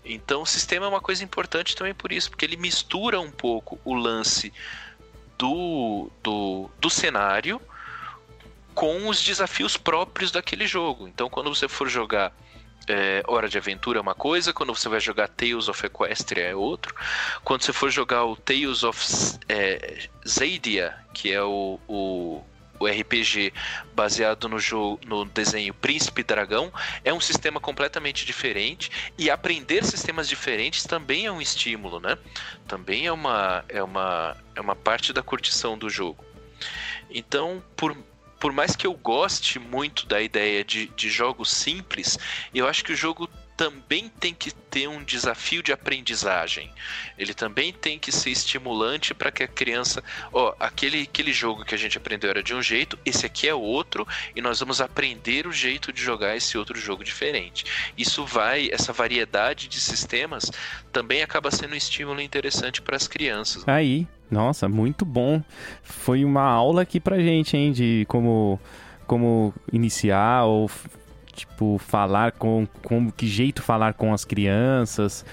Então, o sistema é uma coisa importante também por isso, porque ele mistura um pouco o lance do, do, do cenário com os desafios próprios daquele jogo. Então, quando você for jogar é, Hora de Aventura é uma coisa, quando você vai jogar Tales of Equestria é outro. Quando você for jogar o Tales of é, Zadia, que é o, o, o, RPG baseado no, jogo, no desenho Príncipe Dragão, é um sistema completamente diferente e aprender sistemas diferentes também é um estímulo, né? Também é uma, é uma, é uma parte da curtição do jogo. Então, por, por mais que eu goste muito da ideia de, de jogos simples, eu acho que o jogo também tem que ter um desafio de aprendizagem. Ele também tem que ser estimulante para que a criança, ó, aquele, aquele jogo que a gente aprendeu era de um jeito, esse aqui é outro e nós vamos aprender o jeito de jogar esse outro jogo diferente. Isso vai, essa variedade de sistemas também acaba sendo um estímulo interessante para as crianças. Aí, nossa, muito bom. Foi uma aula aqui pra gente, hein, de como como iniciar ou tipo, falar com, com que jeito falar com as crianças,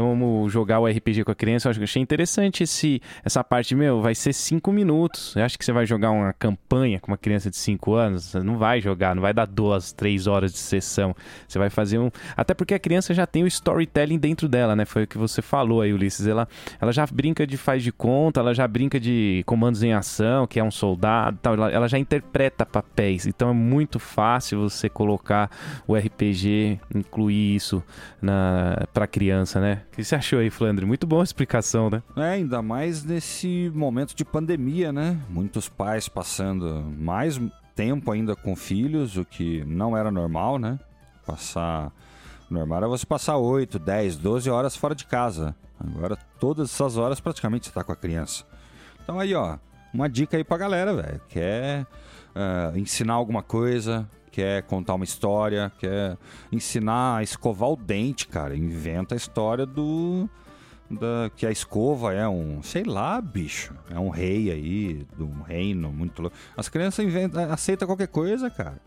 como jogar o RPG com a criança. Eu achei interessante esse, essa parte, meu, vai ser cinco minutos. Eu acho que você vai jogar uma campanha com uma criança de cinco anos, você não vai jogar, não vai dar duas, três horas de sessão. Você vai fazer um. Até porque a criança já tem o storytelling dentro dela, né? Foi o que você falou aí, Ulisses. Ela, ela já brinca de faz de conta, ela já brinca de comandos em ação, que é um soldado tal. Ela, ela já interpreta papéis. Então é muito fácil você colocar o RPG, incluir isso na, pra criança, né? O que você achou aí, Flandre? Muito boa explicação, né? É, ainda mais nesse momento de pandemia, né? Muitos pais passando mais tempo ainda com filhos, o que não era normal, né? Passar. Normal era você passar 8, 10, 12 horas fora de casa. Agora, todas essas horas praticamente você tá com a criança. Então aí, ó, uma dica aí pra galera, velho. Quer uh, ensinar alguma coisa, quer contar uma história, quer ensinar a escovar o dente, cara. Inventa a história do. Da, que a escova é um, sei lá, bicho, é um rei aí, de um reino muito louco. As crianças inventam, aceitam qualquer coisa, cara.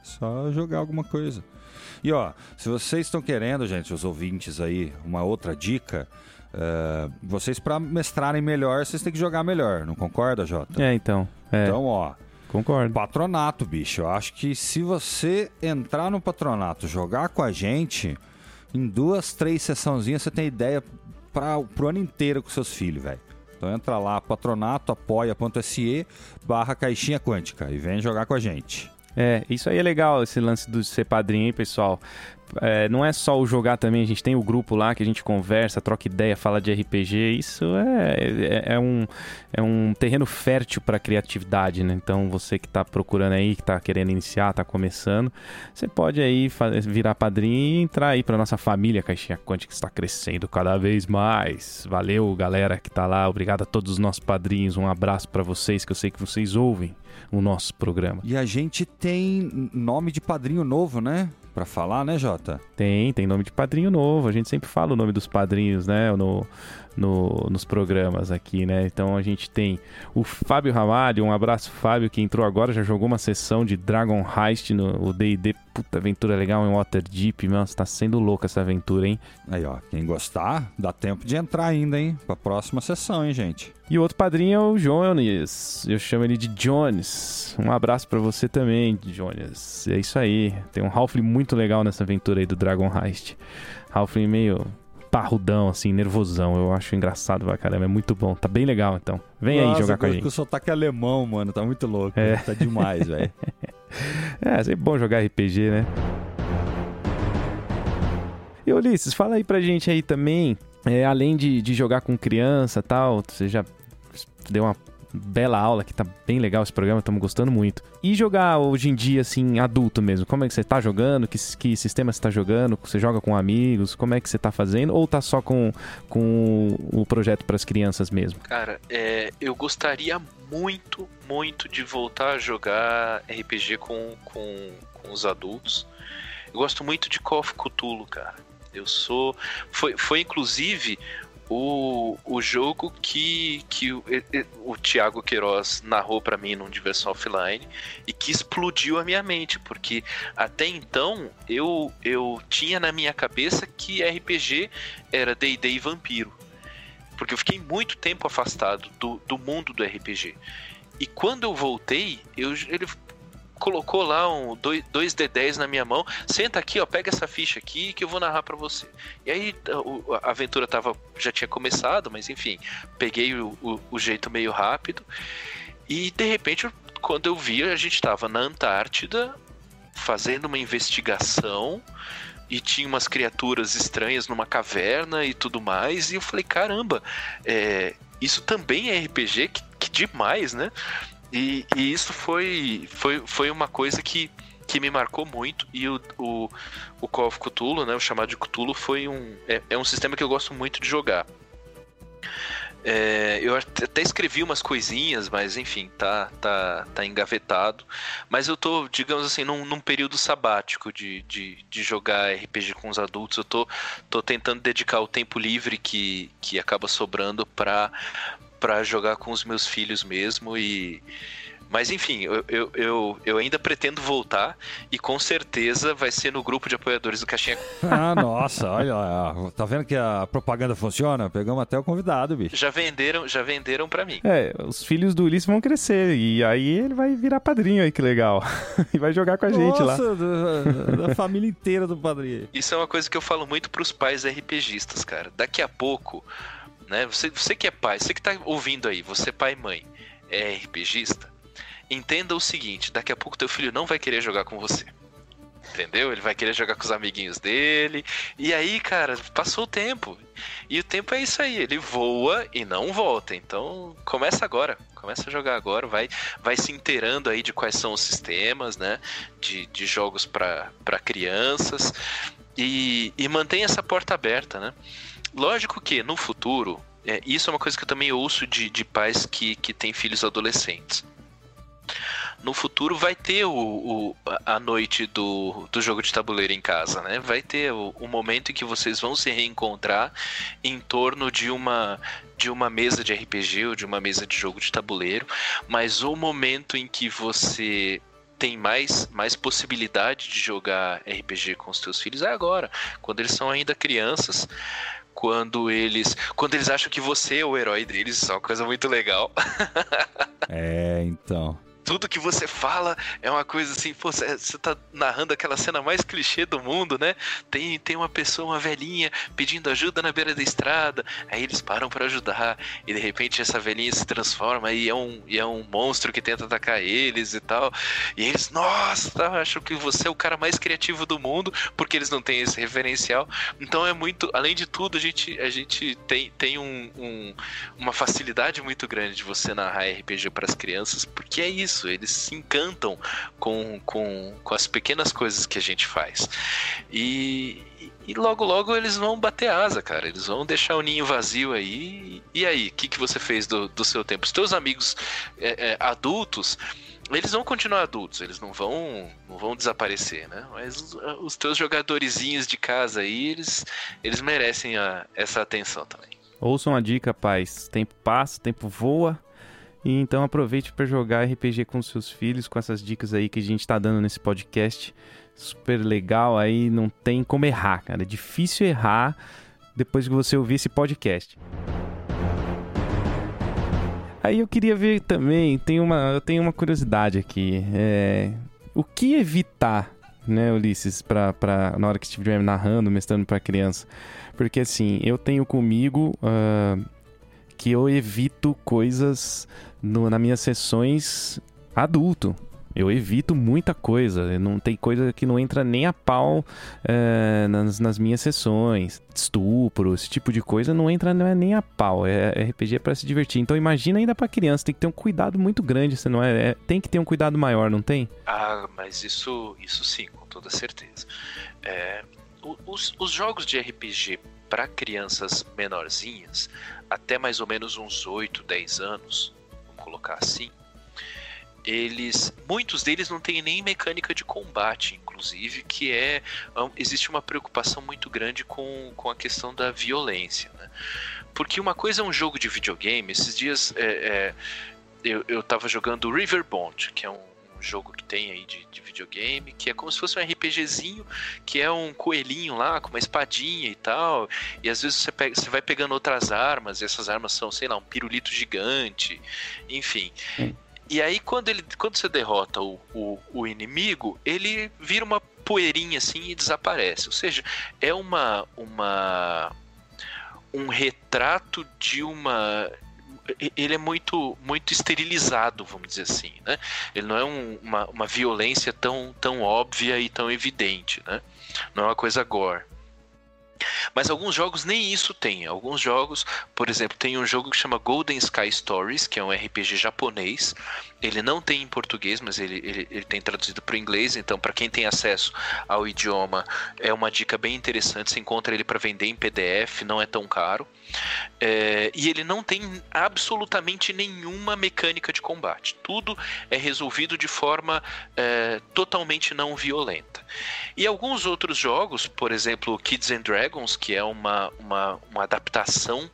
É só jogar alguma coisa. E ó, se vocês estão querendo, gente, os ouvintes aí, uma outra dica, uh, vocês para mestrarem melhor, vocês têm que jogar melhor, não concorda, Jota? É, então. É. Então, ó, Concordo. Patronato, bicho. Eu acho que se você entrar no patronato, jogar com a gente, em duas, três sessãozinhas você tem ideia para pro ano inteiro com seus filhos, velho. Então entra lá, patronato, apoia.se barra caixinha quântica e vem jogar com a gente. É, isso aí é legal, esse lance do ser padrinho, hein, pessoal? É, não é só o jogar também, a gente tem o grupo lá que a gente conversa, troca ideia, fala de RPG. Isso é, é, é um, é um terreno fértil para criatividade, né? Então você que está procurando aí, que está querendo iniciar, está começando, você pode aí virar padrinho e entrar aí para nossa família Caixinha Quântica que está crescendo cada vez mais. Valeu, galera que está lá. Obrigado a todos os nossos padrinhos. Um abraço para vocês que eu sei que vocês ouvem o nosso programa. E a gente tem nome de padrinho novo, né? Para falar, né, Jota? Tem, tem nome de padrinho novo. A gente sempre fala o nome dos padrinhos, né, no, no, nos programas aqui, né? Então a gente tem o Fábio Ramalho, um abraço, Fábio, que entrou agora, já jogou uma sessão de Dragon Heist no D&D. Puta, aventura legal em Waterdeep, nossa, tá sendo louca essa aventura, hein? Aí, ó, quem gostar, dá tempo de entrar ainda, hein? Pra próxima sessão, hein, gente? E o outro padrinho é o Jones. Eu chamo ele de Jones. Um abraço para você também, Jones. É isso aí. Tem um Halfling muito legal nessa aventura aí do Dragon Heist. Halfling meio parrudão, assim, nervosão. Eu acho engraçado pra caramba. É muito bom. Tá bem legal, então. Vem Nossa, aí jogar com a gente. que o sotaque alemão, mano. Tá muito louco. É. Tá demais, velho. [laughs] [laughs] é, sempre bom jogar RPG, né? E Ulisses, fala aí pra gente aí também é, além de, de jogar com criança tal, você já deu uma bela aula que tá bem legal esse programa, estamos gostando muito. E jogar hoje em dia, assim, adulto mesmo, como é que você tá jogando? Que, que sistema você tá jogando? Você joga com amigos? Como é que você tá fazendo? Ou tá só com, com o projeto para as crianças mesmo? Cara, é, eu gostaria muito, muito de voltar a jogar RPG com, com, com os adultos. Eu gosto muito de Call of Cthulhu, cara. Eu sou. Foi, foi inclusive o, o jogo que, que o, o Thiago Queiroz narrou para mim num Diversão Offline e que explodiu a minha mente, porque até então eu, eu tinha na minha cabeça que RPG era D&D e Vampiro. Porque eu fiquei muito tempo afastado do, do mundo do RPG. E quando eu voltei, eu, ele colocou lá um, dois, dois D10 na minha mão. Senta aqui, ó, pega essa ficha aqui que eu vou narrar para você. E aí a aventura tava, já tinha começado, mas enfim, peguei o, o, o jeito meio rápido. E de repente, quando eu vi, a gente tava na Antártida fazendo uma investigação e tinha umas criaturas estranhas numa caverna e tudo mais. E eu falei, caramba, é, isso também é RPG? Que, que demais, né? E, e, isso foi, foi, foi uma coisa que, que me marcou muito. E o, o, o Call of Cthulhu, né, o chamado de Cthulhu, foi um, é, é um sistema que eu gosto muito de jogar. É, eu até escrevi umas coisinhas, mas enfim, tá, tá, tá engavetado. Mas eu tô, digamos assim, num, num período sabático de, de, de, jogar RPG com os adultos. Eu tô, tô tentando dedicar o tempo livre que, que acaba sobrando pra, pra jogar com os meus filhos mesmo e mas enfim, eu, eu, eu, eu, ainda pretendo voltar e com certeza vai ser no grupo de apoiadores do Caixinha. Ah, nossa, olha, tá vendo que a propaganda funciona? Pegamos até o convidado, bicho. Já venderam, já venderam para mim. É, os filhos do Ulisses vão crescer e aí ele vai virar padrinho aí, que legal. [laughs] e vai jogar com a gente lá. Nossa, da, da família inteira do padrinho. Isso é uma coisa que eu falo muito pros pais RPGistas, cara. Daqui a pouco, né, você, você que é pai, você que tá ouvindo aí, você pai e mãe, é RPGista, entenda o seguinte: daqui a pouco teu filho não vai querer jogar com você. Entendeu? Ele vai querer jogar com os amiguinhos dele. E aí, cara, passou o tempo. E o tempo é isso aí, ele voa e não volta. Então, começa agora. Começa a jogar agora, vai, vai se inteirando aí de quais são os sistemas, né? De, de jogos para crianças. E, e mantém essa porta aberta, né? Lógico que no futuro, é, isso é uma coisa que eu também ouço de, de pais que, que têm filhos adolescentes no futuro vai ter o, o, a noite do, do jogo de tabuleiro em casa, né? Vai ter o, o, momento em que vocês vão se reencontrar em torno de uma de uma mesa de RPG ou de uma mesa de jogo de tabuleiro, mas o momento em que você tem mais, mais possibilidade de jogar RPG com os seus filhos é agora, quando eles são ainda crianças quando eles quando eles acham que você é o herói deles, é uma coisa muito legal. [laughs] é, então tudo que você fala é uma coisa assim, pô, você tá narrando aquela cena mais clichê do mundo, né? Tem, tem uma pessoa, uma velhinha, pedindo ajuda na beira da estrada, aí eles param para ajudar, e de repente essa velhinha se transforma e é um, e é um monstro que tenta atacar eles e tal. E eles, nossa, acho que você é o cara mais criativo do mundo, porque eles não têm esse referencial. Então é muito, além de tudo, a gente, a gente tem, tem um, um uma facilidade muito grande de você narrar RPG para as crianças, porque é isso isso, eles se encantam com, com, com as pequenas coisas que a gente faz. E, e logo, logo eles vão bater asa, cara. Eles vão deixar o ninho vazio aí. E aí, o que, que você fez do, do seu tempo? Os teus amigos é, é, adultos eles vão continuar adultos, eles não vão, não vão desaparecer, né? Mas os, teus jogadorzinhos de casa aí, eles, eles merecem a, essa atenção também. Ouçam a dica, pais. Tempo passa, tempo voa. E então aproveite para jogar RPG com seus filhos, com essas dicas aí que a gente está dando nesse podcast. Super legal aí, não tem como errar, cara. É difícil errar depois que você ouvir esse podcast. Aí eu queria ver também, tem uma, eu tenho uma curiosidade aqui. É, o que evitar, né, Ulisses, pra, pra, na hora que estiver narrando, mestrando para criança? Porque assim, eu tenho comigo uh, que eu evito coisas no, nas minhas sessões adulto. Eu evito muita coisa. Não tem coisa que não entra nem a pau é, nas, nas, minhas sessões. Estupro, esse tipo de coisa não entra nem a pau. É, RPG é para se divertir. Então imagina ainda para criança, tem que ter um cuidado muito grande, você não é, é, Tem que ter um cuidado maior, não tem? Ah, mas isso, isso sim, com toda certeza. É, os, os jogos de RPG para crianças menorzinhas, até mais ou menos uns 8, 10 anos, colocar assim, eles muitos deles não têm nem mecânica de combate inclusive que é existe uma preocupação muito grande com, com a questão da violência né? porque uma coisa é um jogo de videogame esses dias é, é, eu, eu tava jogando Riverbond que é um jogo que tem aí de, de, videogame que é como se fosse um RPGzinho que é um coelhinho lá com uma espadinha e tal e às vezes você, pega, você vai pegando outras armas e essas armas são sei lá um pirulito gigante enfim E aí, quando, ele, quando você derrota o, o, o inimigo, ele vira uma poeirinha assim e desaparece. Ou seja, é uma, uma um retrato de uma ele é muito muito esterilizado, vamos dizer assim, né? Ele não é um, uma, uma violência tão, tão óbvia e tão evidente, né? Não é uma coisa gore. Mas alguns jogos nem isso tem. Alguns jogos, por exemplo, tem um jogo que chama Golden Sky Stories, que é um RPG japonês. Ele não tem em português, mas ele, ele, ele tem traduzido para o inglês. Então, para quem tem acesso ao idioma, é uma dica bem interessante. Você encontra ele para vender em PDF, não é tão caro. É, e ele não tem absolutamente nenhuma mecânica de combate. Tudo é resolvido de forma é, totalmente não violenta. E alguns outros jogos, por exemplo, Kids and Dragons, que é uma, uma, uma adaptação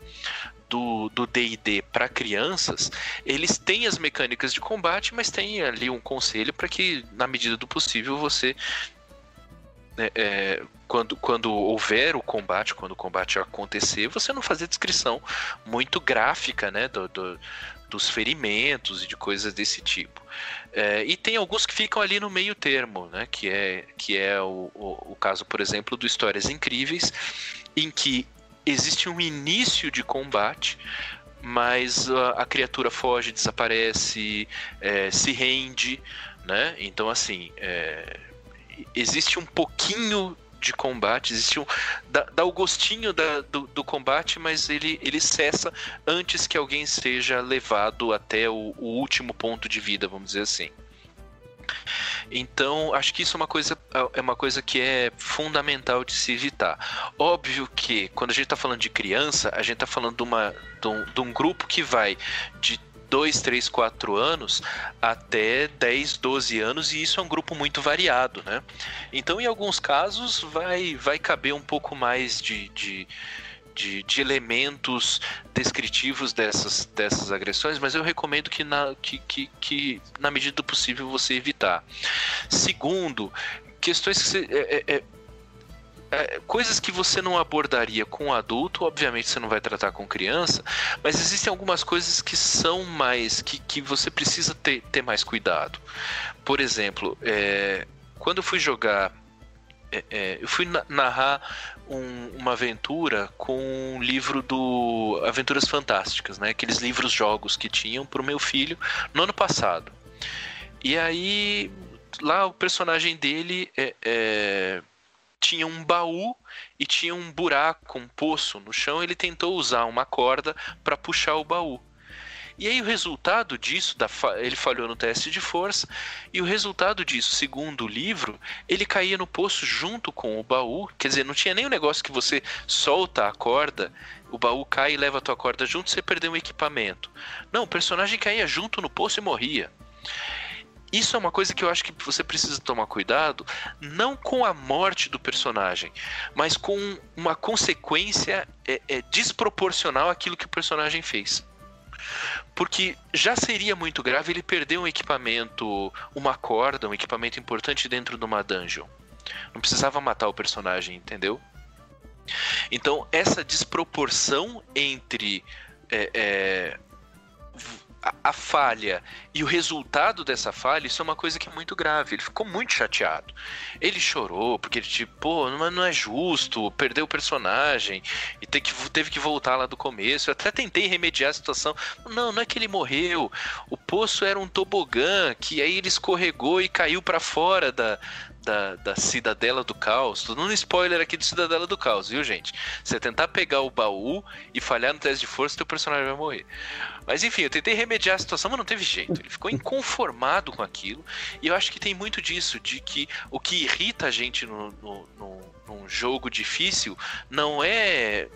do D&D para crianças, eles têm as mecânicas de combate, mas tem ali um conselho para que, na medida do possível, você é, é, quando, quando houver o combate, quando o combate acontecer, você não fazer descrição muito gráfica, né, do, do dos ferimentos e de coisas desse tipo. É, e tem alguns que ficam ali no meio termo, né, que é, que é o, o, o caso, por exemplo, do Histórias Incríveis, em que existe um início de combate, mas a, a criatura foge, desaparece, é, se rende, né? Então, assim, é, existe um pouquinho de combate, existe um. dá, dá o gostinho da, do, do, combate, mas ele, ele cessa antes que alguém seja levado até o, o último ponto de vida, vamos dizer assim. Então, acho que isso é uma coisa, é uma coisa que é fundamental de se evitar. Óbvio que, quando a gente está falando de criança, a gente está falando de, uma, de, um, de um grupo que vai de 2, 3, 4 anos até 10, 12 anos, e isso é um grupo muito variado, né? Então, em alguns casos, vai, vai caber um pouco mais de, de de, de, elementos descritivos dessas, dessas agressões, mas eu recomendo que na, que, que, que na medida do possível você evitar. Segundo, questões que você, é, é, é é, coisas que você não abordaria com adulto, obviamente você não vai tratar com criança, mas existem algumas coisas que são mais. que, que você precisa ter, ter mais cuidado. Por exemplo, é, quando eu fui jogar. É, é eu fui narrar um, uma aventura com um livro do Aventuras Fantásticas, né? Aqueles livros jogos que tinham para o meu filho no ano passado. E aí lá o personagem dele é, é, tinha um baú e tinha um buraco, um poço no chão. Ele tentou usar uma corda para puxar o baú. E aí o resultado disso, ele falhou no teste de força, e o resultado disso, segundo o livro, ele caía no poço junto com o baú. Quer dizer, não tinha nem o negócio que você solta a corda, o baú cai e leva a tua corda junto, você perdeu o equipamento. Não, o personagem caía junto no poço e morria. Isso é uma coisa que eu acho que você precisa tomar cuidado, não com a morte do personagem, mas com uma consequência é, é, desproporcional àquilo que o personagem fez. Porque já seria muito grave ele perder um equipamento, uma corda, um equipamento importante dentro de uma dungeon. Não precisava matar o personagem, entendeu? Então, essa desproporção entre é, é, a, falha e o resultado dessa falha, isso é uma coisa que é muito grave. Ele ficou muito chateado. Ele chorou, porque ele, tipo, pô, não, não é justo, perdeu o personagem e ter que, teve que voltar lá do começo. Eu até tentei remediar a situação. Não, não é que ele morreu. O poço era um tobogã que aí ele escorregou e caiu para fora da, da, da Cidadela do Caos. Tô dando spoiler aqui do Cidadela do Caos, viu, gente? Você tentar pegar o baú e falhar no teste de força, teu personagem vai morrer. Mas enfim, eu tentei remediar a situação, mas não teve jeito. Ele ficou inconformado com aquilo. E eu acho que tem muito disso, de que o que irrita a gente no, no, no, num jogo difícil não é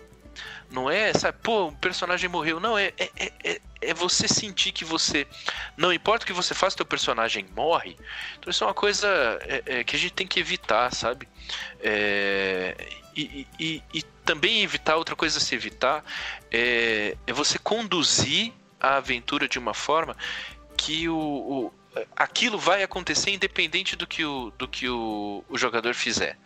não é, sabe, pô, um personagem morreu. Não, é, é, é, é você sentir que você. Não importa o que você faça, teu personagem morre. Então isso é uma coisa é, é, que a gente tem que evitar, sabe? É, e, e, e, também evitar, outra coisa a se evitar, é, é você conduzir a aventura de uma forma que o, o aquilo vai acontecer independente do que o, do que o, o jogador fizer.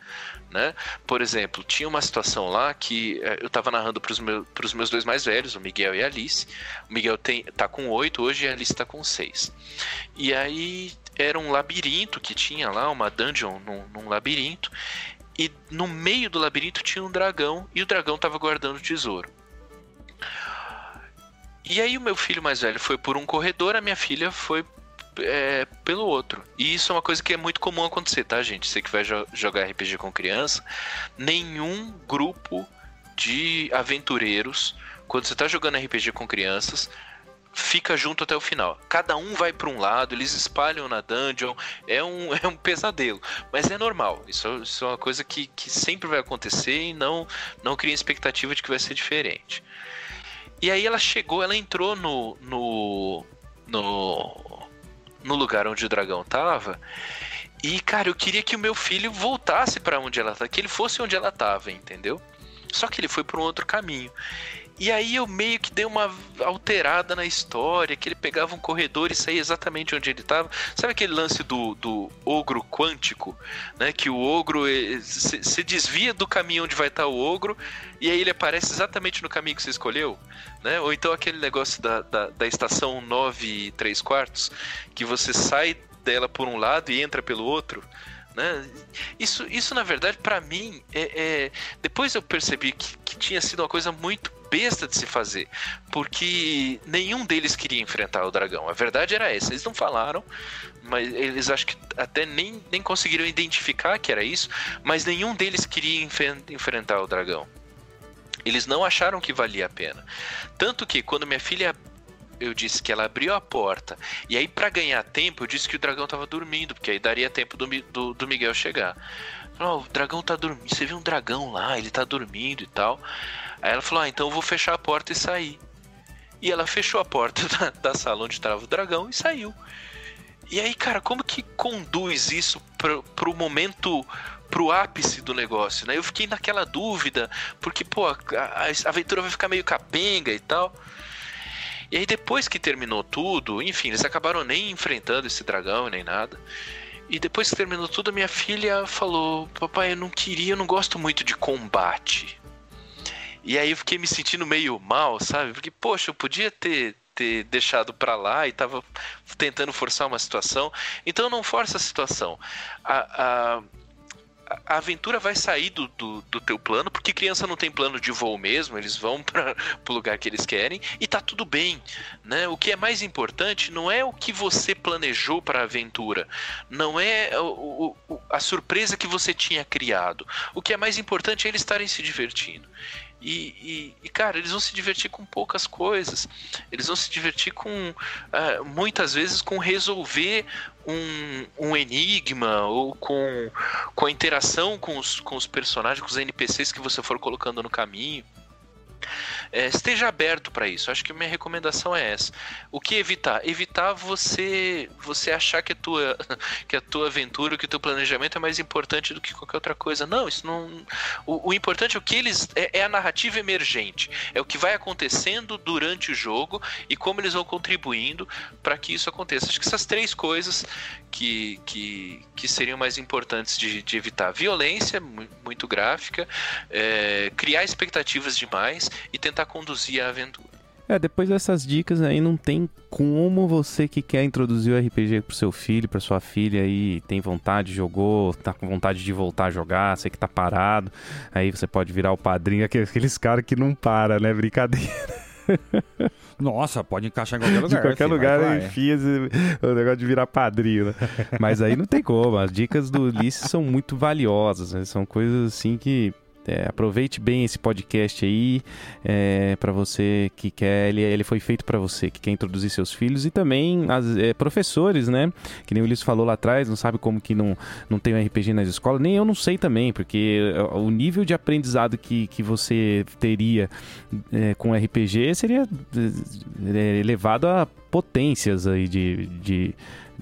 Né? Por exemplo, tinha uma situação lá que eu estava narrando para os meu, meus dois mais velhos, o Miguel e a Alice. O Miguel tem, tá com oito hoje e a Alice está com seis. E aí era um labirinto que tinha lá, uma dungeon num, num labirinto. E no meio do labirinto tinha um dragão e o dragão estava guardando o tesouro. E aí o meu filho mais velho foi por um corredor, a minha filha foi é, pelo outro. E isso é uma coisa que é muito comum acontecer, tá, gente? Você que vai jo jogar RPG com criança, nenhum grupo de aventureiros, quando você está jogando RPG com crianças, fica junto até o final. Cada um vai para um lado, eles espalham na dungeon, é um, [laughs] é um pesadelo. Mas é normal, isso, isso é uma coisa que, que sempre vai acontecer e não, não cria expectativa de que vai ser diferente. E aí ela chegou, ela entrou no, no, no no lugar onde o dragão tava. E, cara, eu queria que o meu filho voltasse para onde ela tá, que ele fosse onde ela tava, entendeu? Só que ele foi por um outro caminho. E aí eu meio que dei uma alterada na história, que ele pegava um corredor e saía exatamente onde ele estava. Sabe aquele lance do, do ogro quântico? Né? Que o ogro se, desvia do caminho onde vai estar o ogro e aí ele aparece exatamente no caminho que você escolheu? Né? Ou então aquele negócio da, da, da estação 9 e 3 quartos, que você sai dela por um lado e entra pelo outro. Né? Isso, isso, na verdade, para mim, é, é, depois eu percebi que, que tinha sido uma coisa muito besta de se fazer, porque nenhum deles queria enfrentar o dragão. A verdade era essa. Eles não falaram, mas eles acho que até nem, nem conseguiram identificar que era isso, mas nenhum deles queria enfrentar o dragão. Eles não acharam que valia a pena. Tanto que quando minha filha eu disse que ela abriu a porta. E aí, para ganhar tempo, eu disse que o dragão tava dormindo, porque aí daria tempo do, do, do Miguel chegar. Falou, oh, o dragão tá dormindo. Você viu um dragão lá, ele tá dormindo e tal. Aí ela falou: ah, então eu vou fechar a porta e sair. E ela fechou a porta [laughs] da, da sala onde estava o dragão e saiu. E aí, cara, como que conduz isso pro, pro momento, pro ápice do negócio, né? Eu fiquei naquela dúvida, porque, pô, a, a aventura vai ficar meio capenga e tal. E aí, depois que terminou tudo, enfim, eles acabaram nem enfrentando esse dragão nem nada. E depois que terminou tudo, a minha filha falou: Papai, eu não queria, eu não gosto muito de combate. E aí eu fiquei me sentindo meio mal, sabe? Porque, poxa, eu podia ter, ter deixado para lá e tava tentando forçar uma situação. Então não força a situação. A, a, a aventura vai sair do, do, do, teu plano, porque criança não tem plano de voo mesmo, eles vão [laughs] para o lugar que eles querem e tá tudo bem. Né? O que é mais importante não é o que você planejou para a aventura, não é o, o, a surpresa que você tinha criado. O que é mais importante é eles estarem se divertindo. E, e, e, cara, eles vão se divertir com poucas coisas. Eles vão se divertir com, uh, muitas vezes, com resolver um, um enigma ou com, com a interação com os, com os personagens, com os NPCs que você for colocando no caminho. É, esteja aberto para isso. Acho que minha recomendação é essa. O que evitar? Evitar você você achar que a tua [laughs] que a tua aventura, que o teu planejamento é mais importante do que qualquer outra coisa. Não, isso não. O, o importante é o que eles é, é, a narrativa emergente. É o que vai acontecendo durante o jogo e como eles vão contribuindo para que isso aconteça. Acho que essas três coisas que, que, que seriam mais importantes de, de evitar: violência muito gráfica, é, criar expectativas demais e tentar conduzir a aventura. É, depois dessas dicas aí não tem como você que quer introduzir o RPG pro seu filho, pra sua filha aí, tem vontade, jogou, tá com vontade de voltar a jogar, sei que tá parado, aí você pode virar o padrinho, aqueles caras que não para, né? Brincadeira. [laughs] Nossa, pode encaixar em qualquer lugar. De qualquer filho, lugar enfia o negócio de virar padrinho, né? Mas aí não tem como. As dicas do Ulisses são muito valiosas, né? São coisas assim que é, aproveite bem esse podcast aí é, para você que quer. Ele, ele foi feito para você que quer introduzir seus filhos e também as, é, professores, né? Que nem o Ulisses falou lá atrás, não sabe como que não, não tem um RPG nas escolas. Nem eu não sei também, porque é, o nível de aprendizado que, que você teria é, com RPG seria é, elevado a potências aí de, de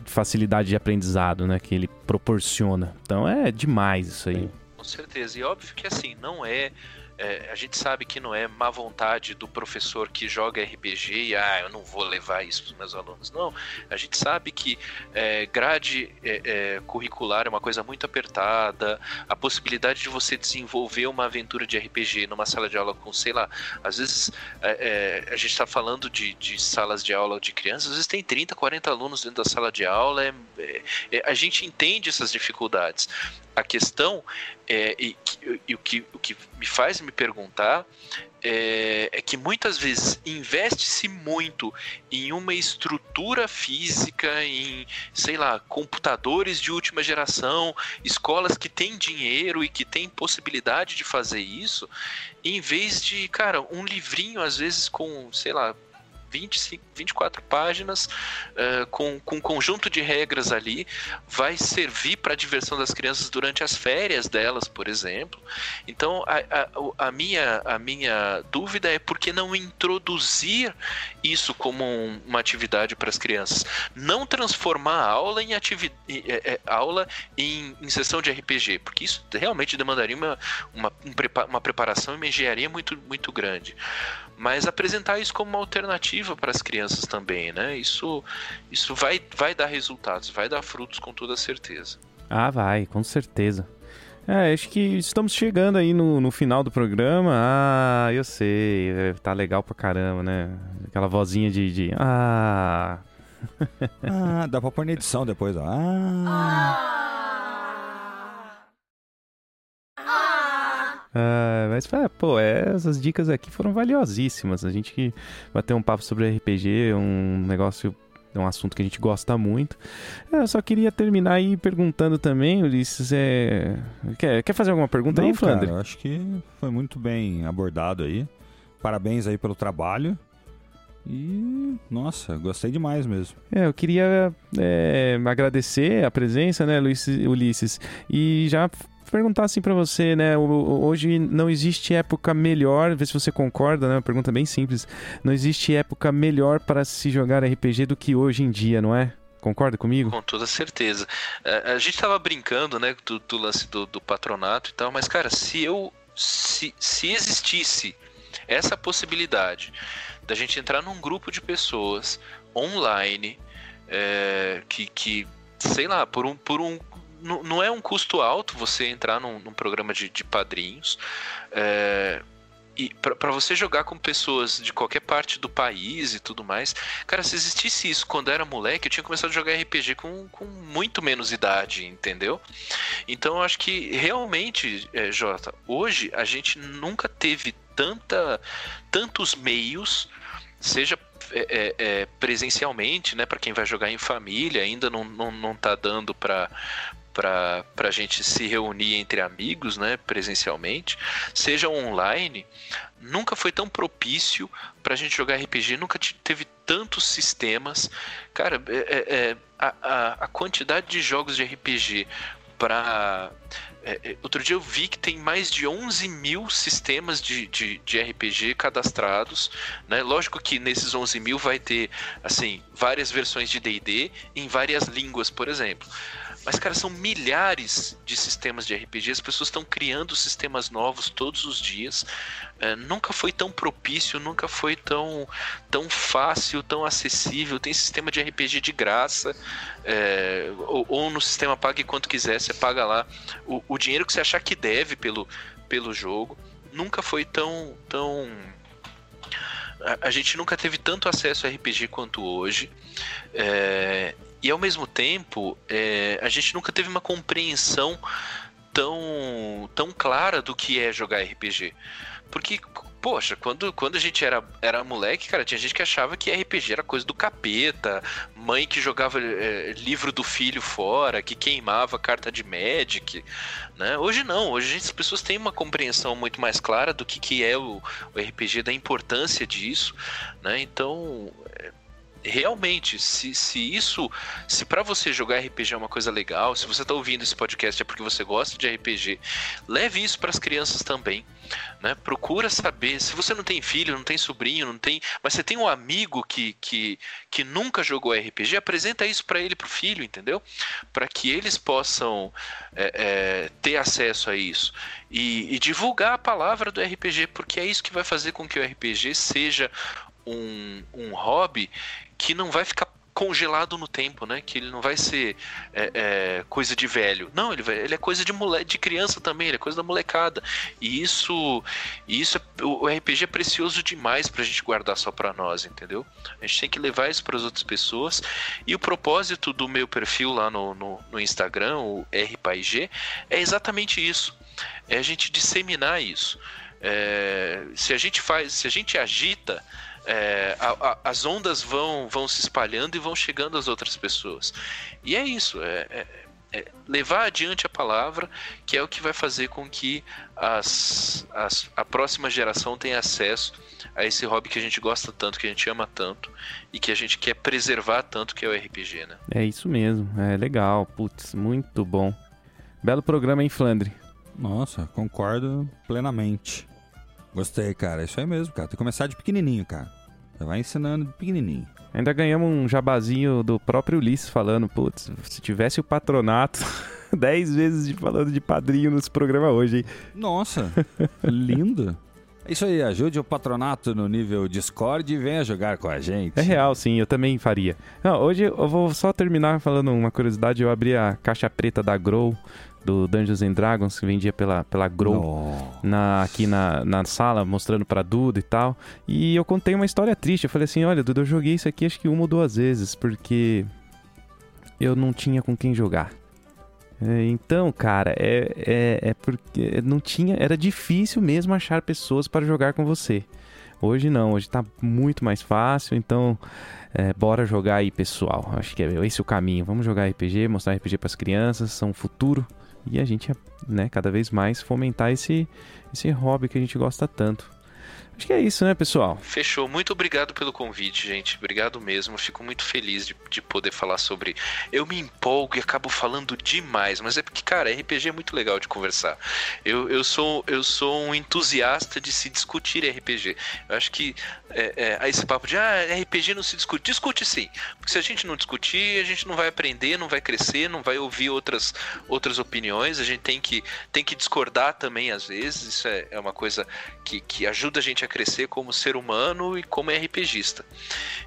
facilidade de aprendizado, né? Que ele proporciona. Então é demais isso aí. Sim certeza. E óbvio que assim, não é é, a gente sabe que não é má vontade do professor que joga RPG e ah, eu não vou levar isso para os meus alunos. Não, a gente sabe que é, grade é, é, curricular é uma coisa muito apertada, a possibilidade de você desenvolver uma aventura de RPG numa sala de aula com, sei lá, às vezes é, é, a gente está falando de, de, salas de aula de crianças, às vezes tem 30, 40 alunos dentro da sala de aula, a gente entende essas dificuldades. A questão é, e, e, o, que, o que me faz me perguntar é, é que muitas vezes investe-se muito em uma estrutura física, em, sei lá, computadores de última geração, escolas que têm dinheiro e que têm possibilidade de fazer isso, em vez de, cara, um livrinho, às vezes, com, sei lá, 25, 24 páginas uh, com, com um conjunto de regras ali, vai servir para a diversão das crianças durante as férias delas, por exemplo. Então, a, a, a, minha, a minha dúvida é por que não introduzir isso como um, uma atividade para as crianças? Não transformar a aula em, ativi é, é, aula em, em sessão de RPG, porque isso realmente demandaria uma, uma, uma preparação e uma engenharia muito, muito grande mas apresentar isso como uma alternativa para as crianças também, né? Isso, isso vai, vai dar resultados, vai dar frutos com toda certeza. Ah, vai, com certeza. É, acho que estamos chegando aí no, no final do programa. Ah, eu sei, é, tá legal pra caramba, né? Aquela vozinha de. de ah. [laughs] ah, dá pra pôr na edição depois, ó. Ah. ah. Uh, mas, pô, é, essas dicas aqui foram valiosíssimas. A gente que ter um papo sobre RPG, um negócio, um assunto que a gente gosta muito. Eu só queria terminar aí perguntando também, Ulisses, é... quer, quer fazer alguma pergunta Não, aí, Flandre? eu acho que foi muito bem abordado aí. Parabéns aí pelo trabalho. E, nossa, gostei demais mesmo. É, eu queria é, agradecer a presença, né, Ulisses, e já perguntar assim para você, né? Hoje não existe época melhor, ver se você concorda, né? Uma pergunta bem simples. Não existe época melhor para se jogar RPG do que hoje em dia, não é? Concorda comigo? Com toda certeza. É, a gente tava brincando, né, do, do lance do, do, patronato e tal, mas, cara, se eu. Se, se existisse essa possibilidade da gente entrar num grupo de pessoas online é, que, que, sei lá, por um, por um não é um custo alto você entrar num, num programa de, de padrinhos. É, e para você jogar com pessoas de qualquer parte do país e tudo mais, cara, se existisse isso quando eu era moleque, eu tinha começado a jogar RPG com, com muito menos idade, entendeu? Então eu acho que realmente, é, Jota, hoje a gente nunca teve tanta, tantos meios, seja é, é, é presencialmente, né, para quem vai jogar em família, ainda não, não, não tá dando para para a gente se reunir entre amigos, né, presencialmente, seja online, nunca foi tão propício para a gente jogar RPG, nunca teve tantos sistemas. Cara, é, é, é, a, a, a quantidade de jogos de RPG para é, é, outro dia eu vi que tem mais de 11 mil sistemas de, de, de, RPG cadastrados. Né? Lógico que nesses 11 mil vai ter assim várias versões de D&D em várias línguas, por exemplo. Mas, cara, são milhares de sistemas de RPG. As pessoas estão criando sistemas novos todos os dias. É, nunca foi tão propício, nunca foi tão, tão fácil, tão acessível. Tem sistema de RPG de graça. É, ou, ou, no sistema pague quanto quiser, você paga lá o, o dinheiro que você achar que deve pelo, pelo jogo. Nunca foi tão. tão a, gente nunca teve tanto acesso a RPG quanto hoje. É, e ao mesmo tempo, é, a gente nunca teve uma compreensão tão, tão clara do que é jogar RPG. Porque, poxa, quando, quando a gente era, era moleque, cara, tinha gente que achava que RPG era coisa do capeta, mãe que jogava é, livro do filho fora, que queimava carta de Magic, né? Hoje não, hoje as pessoas têm uma compreensão muito mais clara do que, que é o, o RPG, da importância disso, né? Então, realmente, se, se isso, se para você jogar RPG é uma coisa legal, se você tá ouvindo esse podcast é porque você gosta de RPG, leve isso para as crianças também, né? Procura saber, se você não tem filho, não tem sobrinho, não tem, mas você tem um amigo que que, que nunca jogou RPG, apresenta isso para ele, pro filho, entendeu? Para que eles possam é, é, ter acesso a isso e, e divulgar a palavra do RPG, porque é isso que vai fazer com que o RPG seja um, um hobby que não vai ficar congelado no tempo, né? Que ele não vai ser é, é, coisa de velho. Não, ele, vai, ele é coisa de, mole, de criança também, ele é coisa da molecada. E isso, isso é, o RPG é precioso demais pra gente guardar só pra nós, entendeu? A gente tem que levar isso para as outras pessoas. E o propósito do meu perfil lá no, no, no Instagram, o RPG, é exatamente isso. É a gente disseminar isso. É, se a gente faz, se a gente agita é, a, a, as ondas vão, vão se espalhando e vão chegando às outras pessoas. E é isso, é, é, é, levar adiante a palavra, que é o que vai fazer com que as, as, a próxima geração tenha acesso a esse hobby que a gente gosta tanto, que a gente ama tanto e que a gente quer preservar tanto, que é o RPG, né? É isso mesmo, é legal, putz, muito bom. Belo programa, em Flandre? Nossa, concordo plenamente. Gostei, cara. É isso aí mesmo, cara. Tem que começar de pequenininho, cara. Vai ensinando pequenininho. Ainda ganhamos um jabazinho do próprio Ulisses falando, putz, se tivesse o patronato, [laughs] 10 vezes de falando de padrinho nesse programa hoje, hein? Nossa, lindo. Isso aí, ajude o patronato no nível Discord e venha jogar com a gente. É real, sim, eu também faria. Não, hoje eu vou só terminar falando uma curiosidade. Eu abri a caixa preta da Grow do Dungeons and Dragons, que vendia pela, pela Grow, na, aqui na, na sala, mostrando pra Duda e tal. E eu contei uma história triste. Eu falei assim: olha, Duda, eu joguei isso aqui acho que uma ou duas vezes, porque eu não tinha com quem jogar. É, então, cara, é, é, é porque não tinha. Era difícil mesmo achar pessoas para jogar com você. Hoje não, hoje tá muito mais fácil, então é, bora jogar aí, pessoal. Acho que é esse o caminho. Vamos jogar RPG, mostrar RPG para as crianças, são o futuro e a gente, né, cada vez mais fomentar esse, esse hobby que a gente gosta tanto. Acho que é isso, né, pessoal? Fechou. Muito obrigado pelo convite, gente. Obrigado mesmo. Fico muito feliz de, de poder falar sobre. Eu me empolgo e acabo falando demais, mas é porque, cara, RPG é muito legal de conversar. Eu, eu, sou, eu sou um entusiasta de se discutir RPG. Eu acho que é, é, esse papo de ah, RPG não se discute. Discute sim. Porque se a gente não discutir, a gente não vai aprender, não vai crescer, não vai ouvir outras, outras opiniões. A gente tem que, tem que discordar também às vezes. Isso é, é uma coisa que, que ajuda a gente a crescer como ser humano e como RPGista.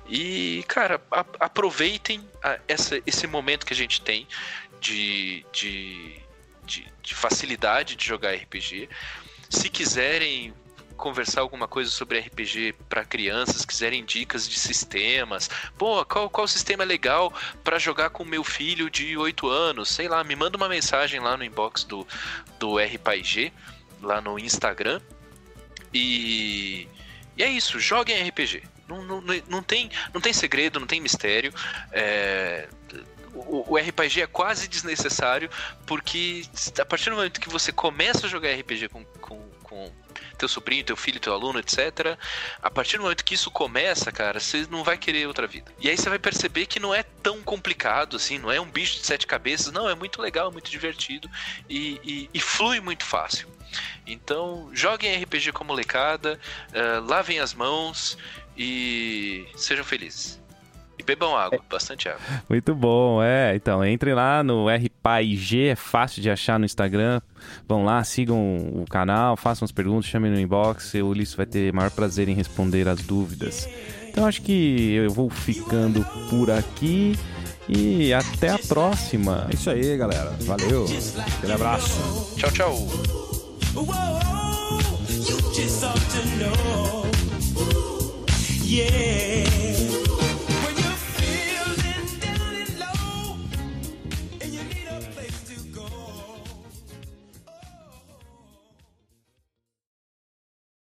E, cara, a, aproveitem a, essa, esse momento que a gente tem de, de, de, de facilidade de jogar RPG. Se quiserem conversar alguma coisa sobre RPG para crianças, quiserem dicas de sistemas, pô, qual, qual sistema é legal para jogar com meu filho de 8 anos? Sei lá, me manda uma mensagem lá no inbox do, do RPG, lá no Instagram. E, e é isso, joguem RPG. Não, não, não, tem, não tem segredo, não tem mistério. É, o, o, RPG é quase desnecessário, porque a partir do momento que você começa a jogar RPG com, com, com teu sobrinho, teu filho, teu aluno, etc. A partir do momento que isso começa, cara, você não vai querer outra vida. E aí você vai perceber que não é tão complicado assim, não é um bicho de sete cabeças, não, é muito legal, muito divertido e, e, e flui muito fácil. Então, joguem RPG com molecada, uh, lavem as mãos e sejam felizes. E bebam água, é. bastante água. Muito bom, é. Então, entrem lá no RPAIG, é fácil de achar no Instagram. Vão lá, sigam o canal, façam as perguntas, chamem no inbox. O Ulisses vai ter maior prazer em responder as dúvidas. Então, acho que eu vou ficando por aqui. E até a próxima. É isso aí, galera. Valeu. Aquele abraço. Tchau, tchau. Whoa, you just ought to know. Yeah.